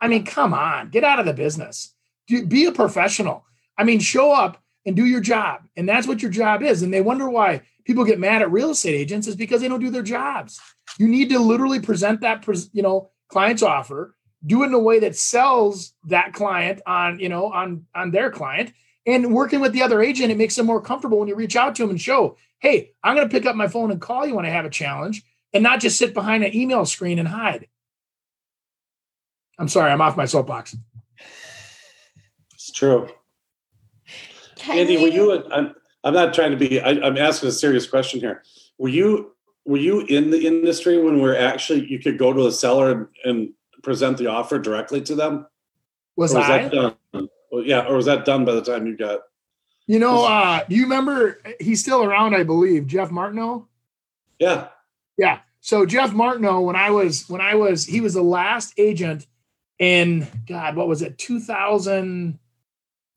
I mean, come on, get out of the business. Do, be a professional. I mean, show up and do your job. And that's what your job is. And they wonder why people get mad at real estate agents is because they don't do their jobs. You need to literally present that, you know, client's offer, do it in a way that sells that client on, you know, on on their client. And working with the other agent, it makes them more comfortable when you reach out to them and show, hey, I'm going to pick up my phone and call you when I have a challenge, and not just sit behind an email screen and hide. I'm sorry, I'm off my soapbox. It's true. Can Andy, were you? I'm, I'm not trying to be. I, I'm asking a serious question here. Were you were you in the industry when we're actually you could go to a seller and, and present the offer directly to them? Was, was I? That done? Well, yeah, or was that done by the time you got? You know, uh, you remember? He's still around, I believe. Jeff Martineau. Yeah. Yeah. So Jeff Martineau, when I was when I was, he was the last agent in God, what was it, 2000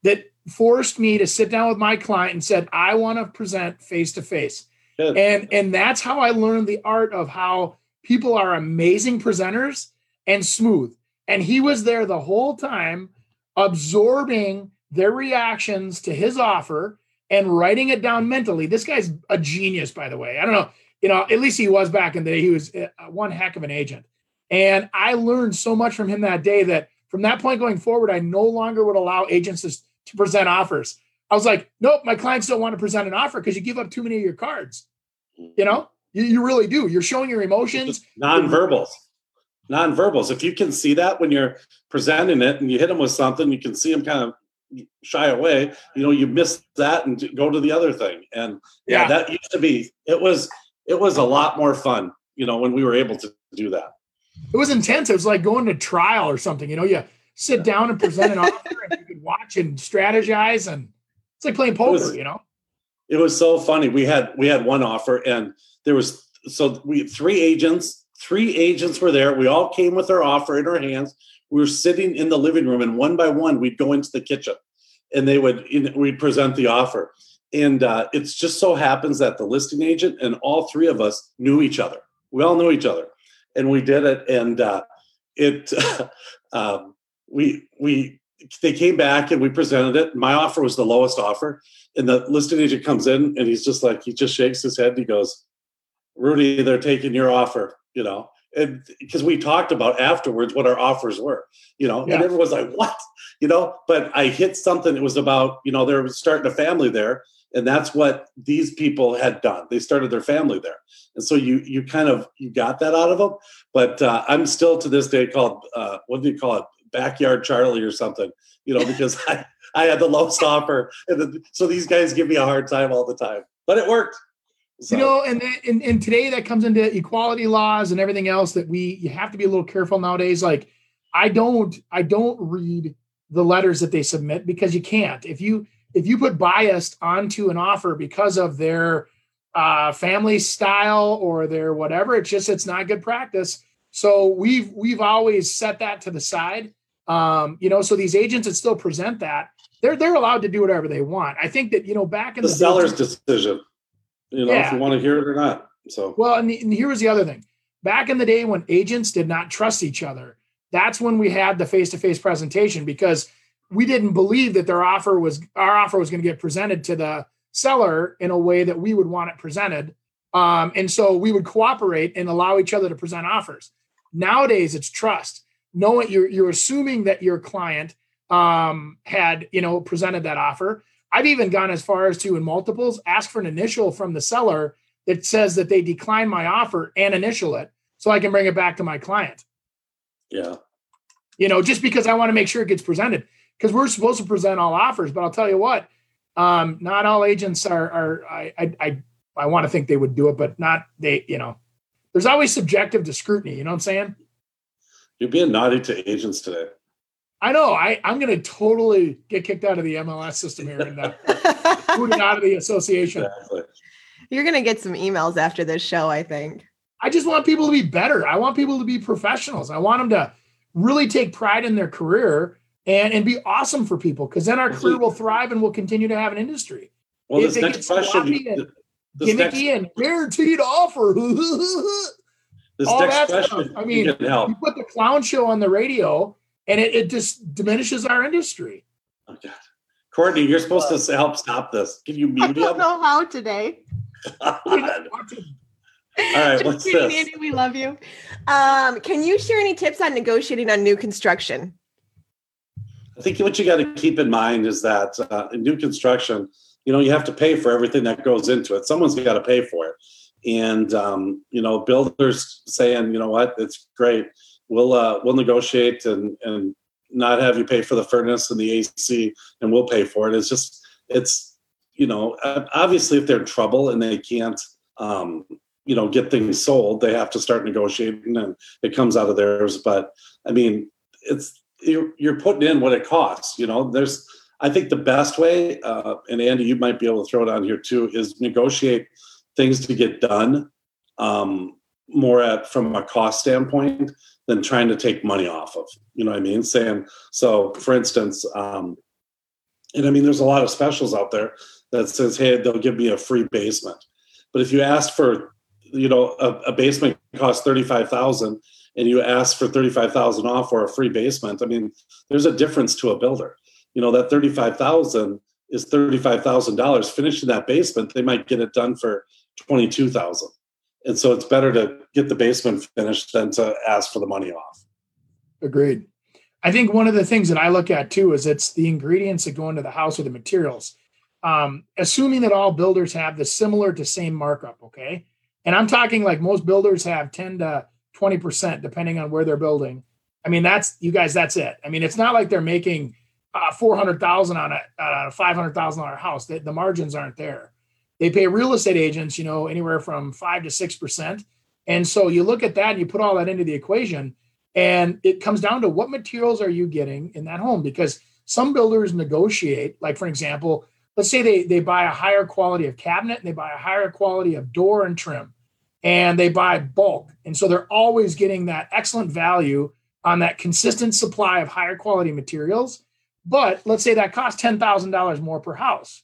that forced me to sit down with my client and said, I want to present face to face. And and that's how I learned the art of how people are amazing presenters and smooth. And he was there the whole time absorbing their reactions to his offer and writing it down mentally. This guy's a genius, by the way. I don't know, you know, at least he was back in the day. He was uh, one heck of an agent. And I learned so much from him that day that from that point going forward, I no longer would allow agents to, present offers. I was like, nope, my clients don't want to present an offer because you give up too many of your cards. You know, You, you really do. You're showing your emotions. Nonverbals. Nonverbals. If you can see that when you're presenting it and you hit them with something, you can see them kind of shy away. You know, you miss that and go to the other thing. And yeah, yeah that used to be. It was. It was a lot more fun. You know, when we were able to do that. It was intense. It was like going to trial or something. You know, you sit down and present an offer, and you could watch and strategize, and it's like playing poker. Was, you know it was so funny. We had we had one offer, and there was so we three agents. Three agents were there. We all came with our offer in our hands. We were sitting in the living room, and one by one, we'd go into the kitchen, and they would we'd present the offer. And uh, it's just so happens that the listing agent and all three of us knew each other. We all knew each other, and we did it. And uh, it *laughs* um, we we they came back and we presented it. My offer was the lowest offer, and the listing agent comes in and he's just like he just shakes his head and he goes rudy they're taking your offer you know and because we talked about afterwards what our offers were you know yeah. and everyone's like what you know but i hit something it was about you know they were starting a family there and that's what these people had done they started their family there and so you you kind of you got that out of them but uh, i'm still to this day called uh, what do you call it backyard charlie or something you know because *laughs* i I had the lowest offer, and then, so these guys give me a hard time all the time. But it worked. So. You know, and, and and today that comes into equality laws and everything else that we you have to be a little careful nowadays. Like I don't I don't read the letters that they submit because you can't. If you if you put biased onto an offer because of their uh, family style or their whatever, it's just it's not good practice. So we've we've always set that to the side. Um, you know, so these agents that still present that, they're they're allowed to do whatever they want. I think that you know back in the, the seller's decision, you know, yeah. if you want to hear it or not. So well, and, the, and here was the other thing. Back in the day when agents did not trust each other, that's when we had the face-to-face presentation because we didn't believe that their offer was our offer was going to get presented to the seller in a way that we would want it presented. Um, and so we would cooperate and allow each other to present offers. Nowadays, it's trust. Knowing you're you're assuming that your client um, had you know presented that offer. I've even gone as far as to in multiples ask for an initial from the seller that says that they decline my offer and initial it so I can bring it back to my client. Yeah. You know, just because I want to make sure it gets presented because we're supposed to present all offers, but I'll tell you what, um, not all agents are, are I, I, I, I want to think they would do it, but not they, you know, there's always subjective to scrutiny. You know what I'm saying? You're being naughty to agents today. I know. I, I'm going to totally get kicked out of the MLS system here and uh, *laughs* booted out of the association. Exactly. You're going to get some emails after this show, I think. I just want people to be better. I want people to be professionals. I want them to really take pride in their career and, and be awesome for people because then our career will thrive and we'll continue to have an industry. Well, if this next question, this next, and guaranteed offer. *laughs* this All next question, stuff. I mean, you, you put the clown show on the radio and it, it just diminishes our industry. Oh God. Courtney, you're supposed to help stop this. Can you mute? I don't know how today. *laughs* All right, what's kidding, this? Andy, we love you. Um, can you share any tips on negotiating on new construction? I think what you got to keep in mind is that uh, in new construction, you know, you have to pay for everything that goes into it. Someone's got to pay for it. And, um, you know, builders saying, you know what, it's great we'll uh, we'll negotiate and and not have you pay for the furnace and the AC, and we'll pay for it. It's just it's you know obviously if they're in trouble and they can't um, you know get things sold, they have to start negotiating, and it comes out of theirs. But I mean, it's you're, you're putting in what it costs. You know, there's I think the best way, uh, and Andy, you might be able to throw it on here too, is negotiate things to get done um, more at from a cost standpoint than trying to take money off of. You know what I mean? Saying so, for instance, um, and I mean, there's a lot of specials out there that says, "Hey, they'll give me a free basement." But if you ask for, you know, a, a basement costs thirty five thousand, and you ask for thirty five thousand off or a free basement, I mean, there's a difference to a builder. You know, that thirty five thousand is thirty five thousand dollars. Finishing that basement, they might get it done for twenty two thousand and so it's better to get the basement finished than to ask for the money off. Agreed. I think one of the things that I look at too is it's the ingredients that go into the house or the materials. Um, assuming that all builders have the similar to same markup, okay? And I'm talking like most builders have 10 to 20%, depending on where they're building. I mean, that's you guys, that's it. I mean, it's not like they're making uh, 400,000 on a, on a $500,000 house. The, the margins aren't there. They pay real estate agents, you know, anywhere from five to 6%. And so you look at that and you put all that into the equation and it comes down to what materials are you getting in that home? Because some builders negotiate, like for example, let's say they, they buy a higher quality of cabinet and they buy a higher quality of door and trim and they buy bulk. And so they're always getting that excellent value on that consistent supply of higher quality materials. But let's say that costs $10,000 more per house.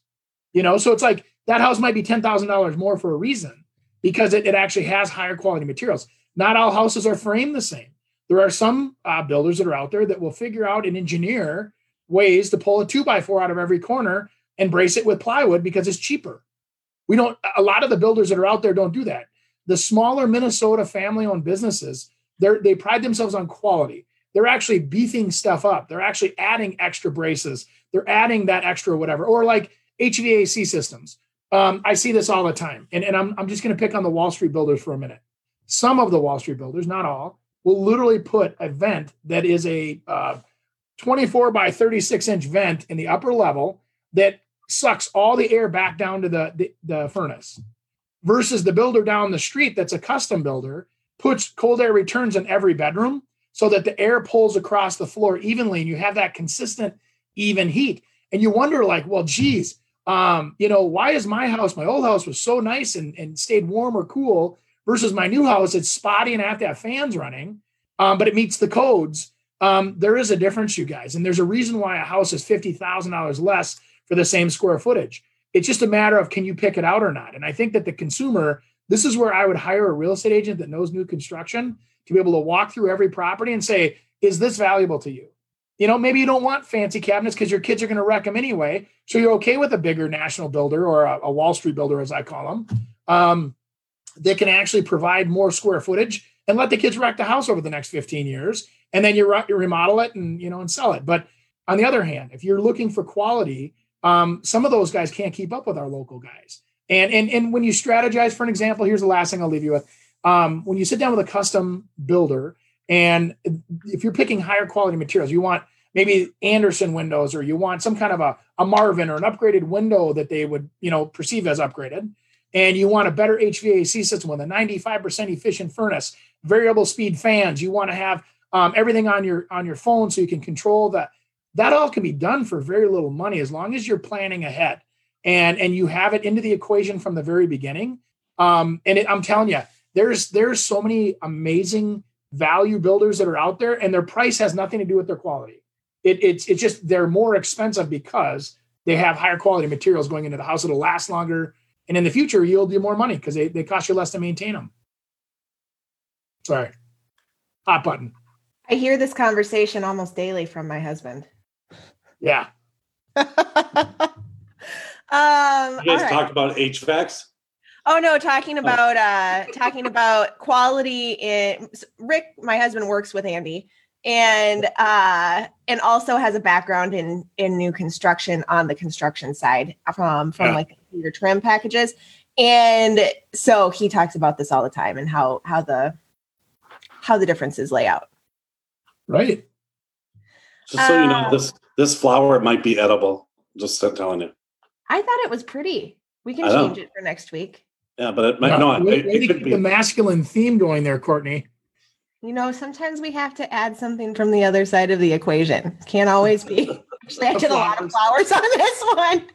You know, so it's like that house might be $10,000 more for a reason because it, it actually has higher quality materials. Not all houses are framed the same. There are some uh, builders that are out there that will figure out and engineer ways to pull a two by four out of every corner and brace it with plywood because it's cheaper. We don't, a lot of the builders that are out there don't do that. The smaller Minnesota family owned businesses, they they pride themselves on quality. They're actually beefing stuff up. They're actually adding extra braces. They're adding that extra whatever, or like HVAC systems. Um, I see this all the time. And, and I'm, I'm just going to pick on the Wall Street builders for a minute. Some of the Wall Street builders, not all, will literally put a vent that is a uh, 24 by 36 inch vent in the upper level that sucks all the air back down to the, the, the furnace versus the builder down the street that's a custom builder puts cold air returns in every bedroom so that the air pulls across the floor evenly and you have that consistent even heat and you wonder like well geez um, you know why is my house my old house was so nice and, and stayed warm or cool versus my new house it's spotty and i have to have fans running um, but it meets the codes um, there is a difference you guys and there's a reason why a house is $50000 less for the same square footage it's just a matter of can you pick it out or not. And I think that the consumer, this is where I would hire a real estate agent that knows new construction to be able to walk through every property and say, is this valuable to you? You know, maybe you don't want fancy cabinets because your kids are going to wreck them anyway. So you're okay with a bigger national builder or a, a Wall Street builder, as I call them, um, that can actually provide more square footage and let the kids wreck the house over the next 15 years. And then you, re- you remodel it and, you know, and sell it. But on the other hand, if you're looking for quality, um, some of those guys can't keep up with our local guys. And and and when you strategize, for an example, here's the last thing I'll leave you with. Um, when you sit down with a custom builder, and if you're picking higher quality materials, you want maybe Andersen windows, or you want some kind of a, a Marvin or an upgraded window that they would you know perceive as upgraded, and you want a better HVAC system with a 95% efficient furnace, variable speed fans. You want to have um, everything on your on your phone so you can control that. that all can be done for very little money as long as you're planning ahead and and you have it into the equation from the very beginning um, and it, i'm telling you there's there's so many amazing value builders that are out there and their price has nothing to do with their quality it, it's it's just they're more expensive because they have higher quality materials going into the house it'll last longer and in the future yield you more money because they, they cost you less to maintain them sorry hot button i hear this conversation almost daily from my husband yeah. *laughs* um, you guys right. talk about HVACs? Oh no, talking oh. about uh talking about quality in Rick, my husband works with Andy and uh and also has a background in in new construction on the construction side from from yeah. like your trim packages. And so he talks about this all the time and how how the how the differences lay out. Right. Just so you know, this this flower might be edible. Just telling you. I thought it was pretty. We can change it for next week. Yeah, but it might no. no it, it could be the masculine theme going there, Courtney. You know, sometimes we have to add something from the other side of the equation. Can't always be. *laughs* Actually, I did a lot of flowers on this one.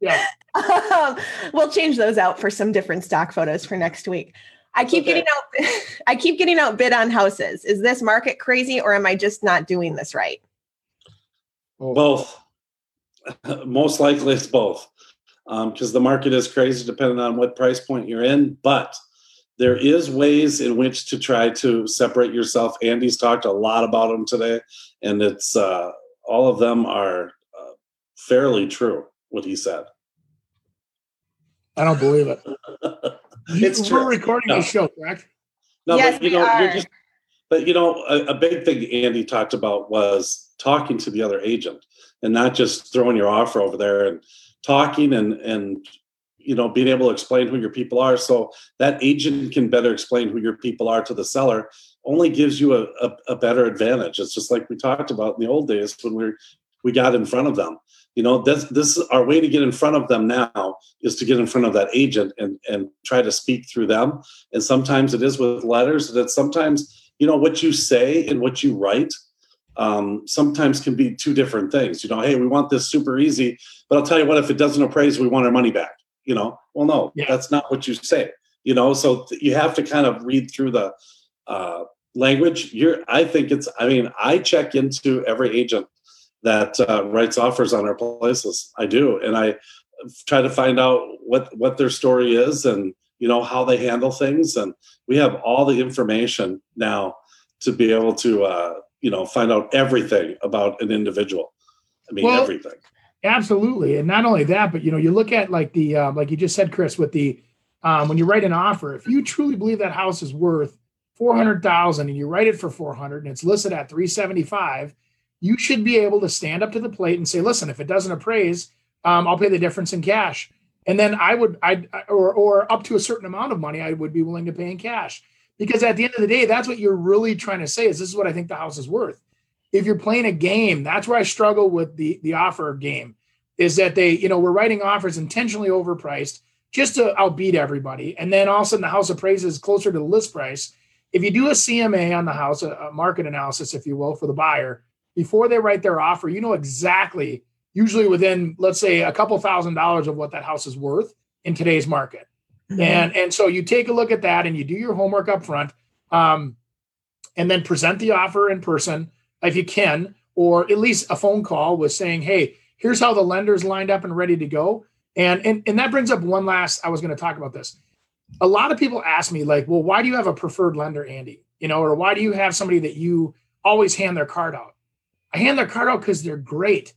Yeah. Um, we'll change those out for some different stock photos for next week. I keep okay. getting out *laughs* I keep getting outbid on houses. Is this market crazy or am I just not doing this right? Both. *laughs* Most likely it's both. Because um, the market is crazy depending on what price point you're in. But there is ways in which to try to separate yourself. Andy's talked a lot about them today, and it's uh, all of them are uh, fairly true. What he said. I don't believe it. *laughs* it's We're true. recording no. the show, correct? No, yes, but you know, are. you're just but you know, a, a, big thing Andy talked about was talking to the other agent and not just throwing your offer over there and talking and and you know being able to explain who your people are. So that agent can better explain who your people are to the seller only gives you a, a, a better advantage. It's just like we talked about in the old days when we we got in front of them. You know this this our way to get in front of them now is to get in front of that agent and and try to speak through them. And sometimes it is with letters that sometimes you know what you say and what you write um, sometimes can be two different things you know hey we want this super easy but i'll tell you what if it doesn't appraise we want our money back you know well no yeah. that's not what you say you know so th- you have to kind of read through the uh, language you're i think it's i mean i check into every agent that uh, writes offers on our places. I do, and I try to find out what what their story is and you know how they handle things. And we have all the information now to be able to uh, you know find out everything about an individual. I mean well, everything. Absolutely, and not only that, but you know you look at like the uh, like you just said, Chris, with the um, when you write an offer, if you truly believe that house is worth four hundred thousand and you write it for four hundred and it's listed at three seventy five you should be able to stand up to the plate and say, listen, if it doesn't appraise, um, I'll pay the difference in cash. And then I would, I or or up to a certain amount of money, I would be willing to pay in cash. Because at the end of the day, that's what you're really trying to say is this is what I think the house is worth. If you're playing a game, that's where I struggle with the the offer game, is that they, you know, we're writing offers intentionally overpriced just to outbeat everybody. And then all of a sudden the house appraises closer to the list price. If you do a CMA on the house, a market analysis, if you will, for the buyer, before they write their offer, you know exactly, usually within, let's say, a couple thousand dollars of what that house is worth in today's market. Mm-hmm. And, and so you take a look at that and you do your homework up front um, and then present the offer in person if you can, or at least a phone call with saying, hey, here's how the lender's lined up and ready to go. And, and, and that brings up one last, I was going to talk about this. A lot of people ask me, like, well, why do you have a preferred lender, Andy? You know, or why do you have somebody that you always hand their card out? I hand their card out because they're great.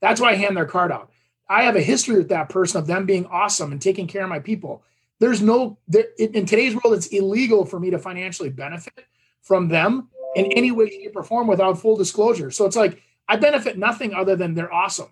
That's why I hand their card out. I have a history with that person of them being awesome and taking care of my people. There's no, there, in today's world, it's illegal for me to financially benefit from them in any way, shape, or form without full disclosure. So it's like I benefit nothing other than they're awesome.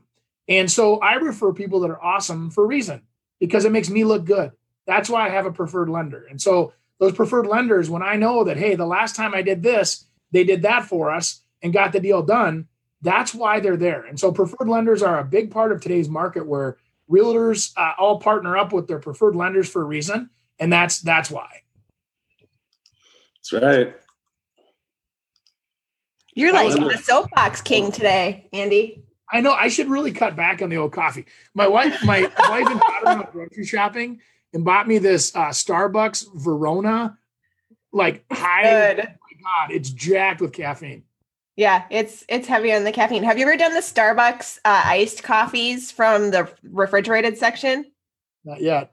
And so I refer people that are awesome for a reason because it makes me look good. That's why I have a preferred lender. And so those preferred lenders, when I know that, hey, the last time I did this, they did that for us and got the deal done, that's why they're there. And so preferred lenders are a big part of today's market where realtors uh, all partner up with their preferred lenders for a reason, and that's that's why. That's right. You're like the soapbox king today, Andy. I know I should really cut back on the old coffee. My wife, my *laughs* wife and daughter went grocery shopping and bought me this uh, Starbucks Verona, like high. Good. Oh my God, it's jacked with caffeine. Yeah, it's it's heavy on the caffeine. Have you ever done the Starbucks uh, iced coffees from the refrigerated section? Not yet.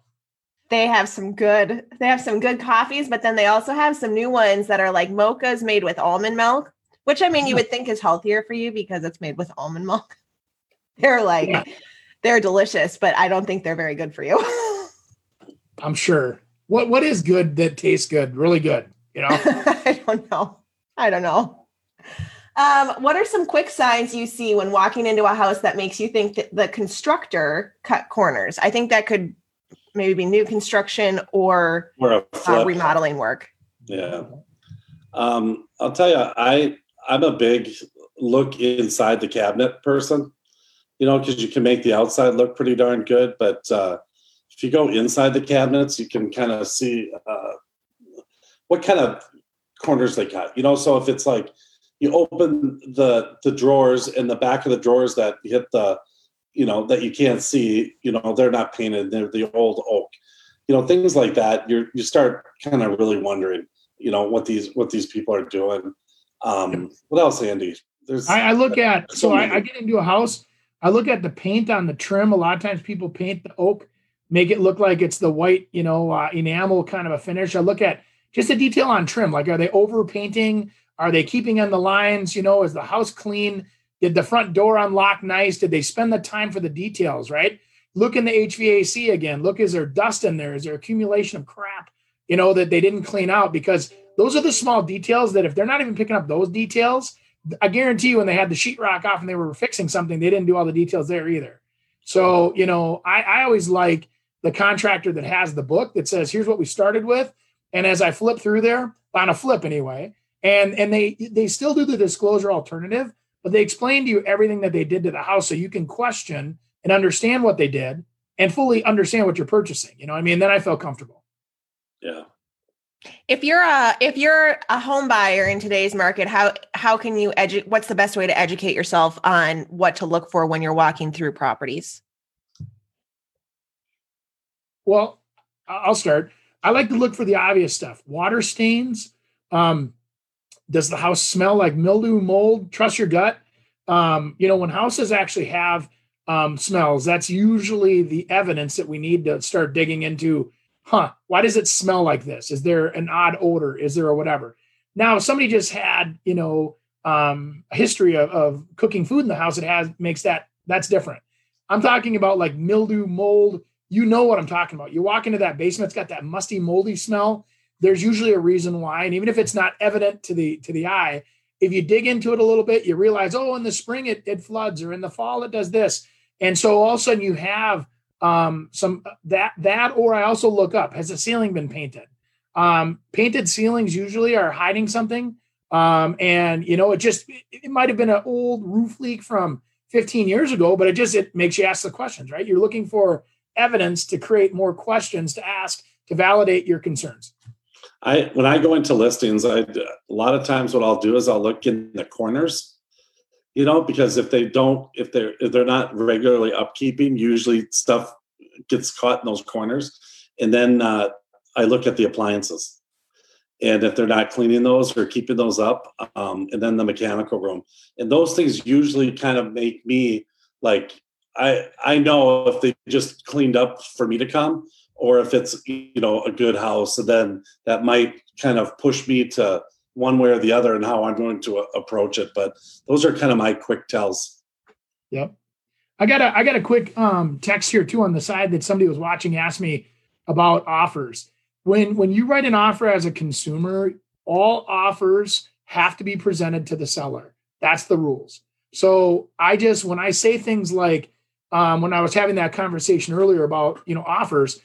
They have some good. They have some good coffees, but then they also have some new ones that are like mochas made with almond milk, which I mean you would think is healthier for you because it's made with almond milk. *laughs* They're like yeah. they're delicious, but I don't think they're very good for you. *laughs* I'm sure. What what is good that tastes good? Really good, you know? *laughs* I don't know. I don't know. Um, what are some quick signs you see when walking into a house that makes you think that the constructor cut corners? I think that could maybe be new construction or, or uh, remodeling work. Yeah. Um, I'll tell you, I I'm a big look inside the cabinet person, you know, because you can make the outside look pretty darn good, but uh, if you go inside the cabinets, you can kind of see uh, what kind of corners they cut. You know, so if it's like you open the the drawers in the back of the drawers that hit the you know that you can't see you know they're not painted they're the old oak. You know things like that you you start kind of really wondering you know what these what these people are doing. Um what else andy? There's i, I look at so, so I, I, get into a house i look at the paint on the trim. A lot of times people paint the oak make it look like it's the white you know uh, enamel kind of a finish. I look at just a detail on trim like are they over painting are they keeping on the lines? You know, is the house clean? Did the front door unlock nice? Did they spend the time for the details, right? Look in the HVAC again. Look, is there dust in there? Is there accumulation of crap, you know, that they didn't clean out? Because those are the small details that if they're not even picking up those details, I guarantee you when they had the sheetrock off and they were fixing something, they didn't do all the details there either. So, you know, I, I always like the contractor that has the book that says, here's what we started with. And as I flip through there, on a flip anyway, and and they they still do the disclosure alternative, but they explain to you everything that they did to the house so you can question and understand what they did and fully understand what you're purchasing. You know, I mean, then I felt comfortable. Yeah. If you're a if you're a home buyer in today's market, how how can you educate? What's the best way to educate yourself on what to look for when you're walking through properties? Well, I'll start. I like to look for the obvious stuff: water stains. Um, does the house smell like mildew, mold? Trust your gut. Um, you know, when houses actually have um, smells, that's usually the evidence that we need to start digging into. Huh? Why does it smell like this? Is there an odd odor? Is there a whatever? Now, if somebody just had, you know, um, a history of, of cooking food in the house, it has makes that that's different. I'm talking about like mildew, mold. You know what I'm talking about. You walk into that basement, it's got that musty, moldy smell. There's usually a reason why, and even if it's not evident to the to the eye, if you dig into it a little bit, you realize, oh, in the spring it, it floods, or in the fall it does this. And so all of a sudden you have um, some that that, or I also look up: has the ceiling been painted? Um, painted ceilings usually are hiding something, um, and you know it just it, it might have been an old roof leak from 15 years ago, but it just it makes you ask the questions, right? You're looking for evidence to create more questions to ask to validate your concerns. I when I go into listings, I a lot of times what I'll do is I'll look in the corners, you know, because if they don't, if they're if they're not regularly upkeeping, usually stuff gets caught in those corners, and then uh, I look at the appliances, and if they're not cleaning those or keeping those up, um, and then the mechanical room, and those things usually kind of make me like I I know if they just cleaned up for me to come or if it's you know a good house then that might kind of push me to one way or the other and how i'm going to uh, approach it but those are kind of my quick tells. Yep. I got a i got a quick um, text here too on the side that somebody was watching asked me about offers. When when you write an offer as a consumer all offers have to be presented to the seller. That's the rules. So i just when i say things like um, when i was having that conversation earlier about you know offers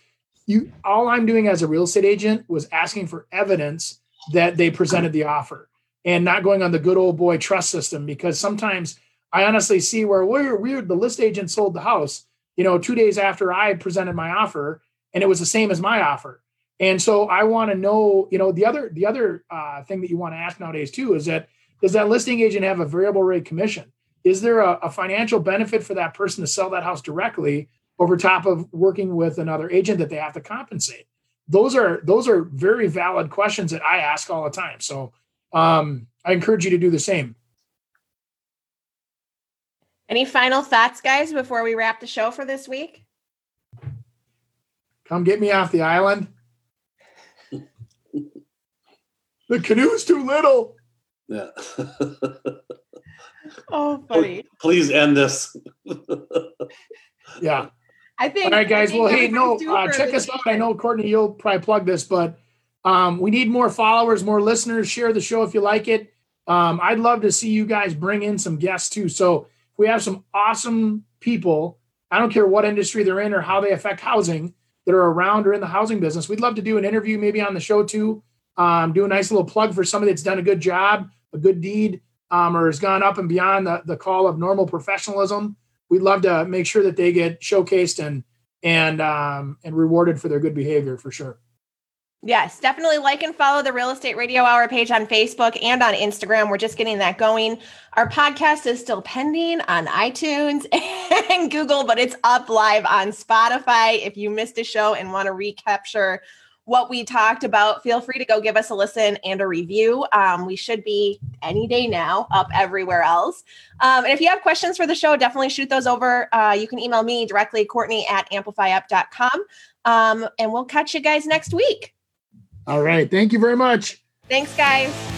you all I'm doing as a real estate agent was asking for evidence that they presented the offer and not going on the good old boy trust system because sometimes I honestly see where we're weird the list agent sold the house, you know, 2 days after I presented my offer and it was the same as my offer. And so I want to know, you know, the other the other uh, thing that you want to ask nowadays too is that does that listing agent have a variable rate commission? Is there a, a financial benefit for that person to sell that house directly over top of working with another agent that they have to compensate? Those are those are very valid questions that I ask all the time. So um, I encourage you to do the same. Any final thoughts, guys, before we wrap the show for this week? Come get me off the island. *laughs* the canoe's too little. Yeah. *laughs* oh, funny. Please end this. *laughs* yeah. I think. All right, guys. Well, hey, no, uh, check us out. I know Courtney, you'll probably plug this, but um, we need more followers, more listeners. Share the show if you like it. Um, I'd love to see you guys bring in some guests too. So we have some awesome people. I don't care what industry they're in or how they affect housing that are around or in the housing business. We'd love to do an interview maybe on the show too. Um, do a nice little plug for somebody that's done a good job, a good deed, um, or has gone up and beyond the, the call of normal professionalism we'd love to make sure that they get showcased and and um, and rewarded for their good behavior for sure. Yes, definitely like and follow the Real Estate Radio Hour page on Facebook and on Instagram. We're just getting that going. Our podcast is still pending on iTunes *laughs* and Google, but it's up live on Spotify. If you missed a show and want to recapture what we talked about, feel free to go give us a listen and a review. Um, we should be any day now up everywhere else. Um, and if you have questions for the show, definitely shoot those over. Uh, you can email me directly, Courtney at amplifyup.com. Um, and we'll catch you guys next week. All right. Thank you very much. Thanks, guys.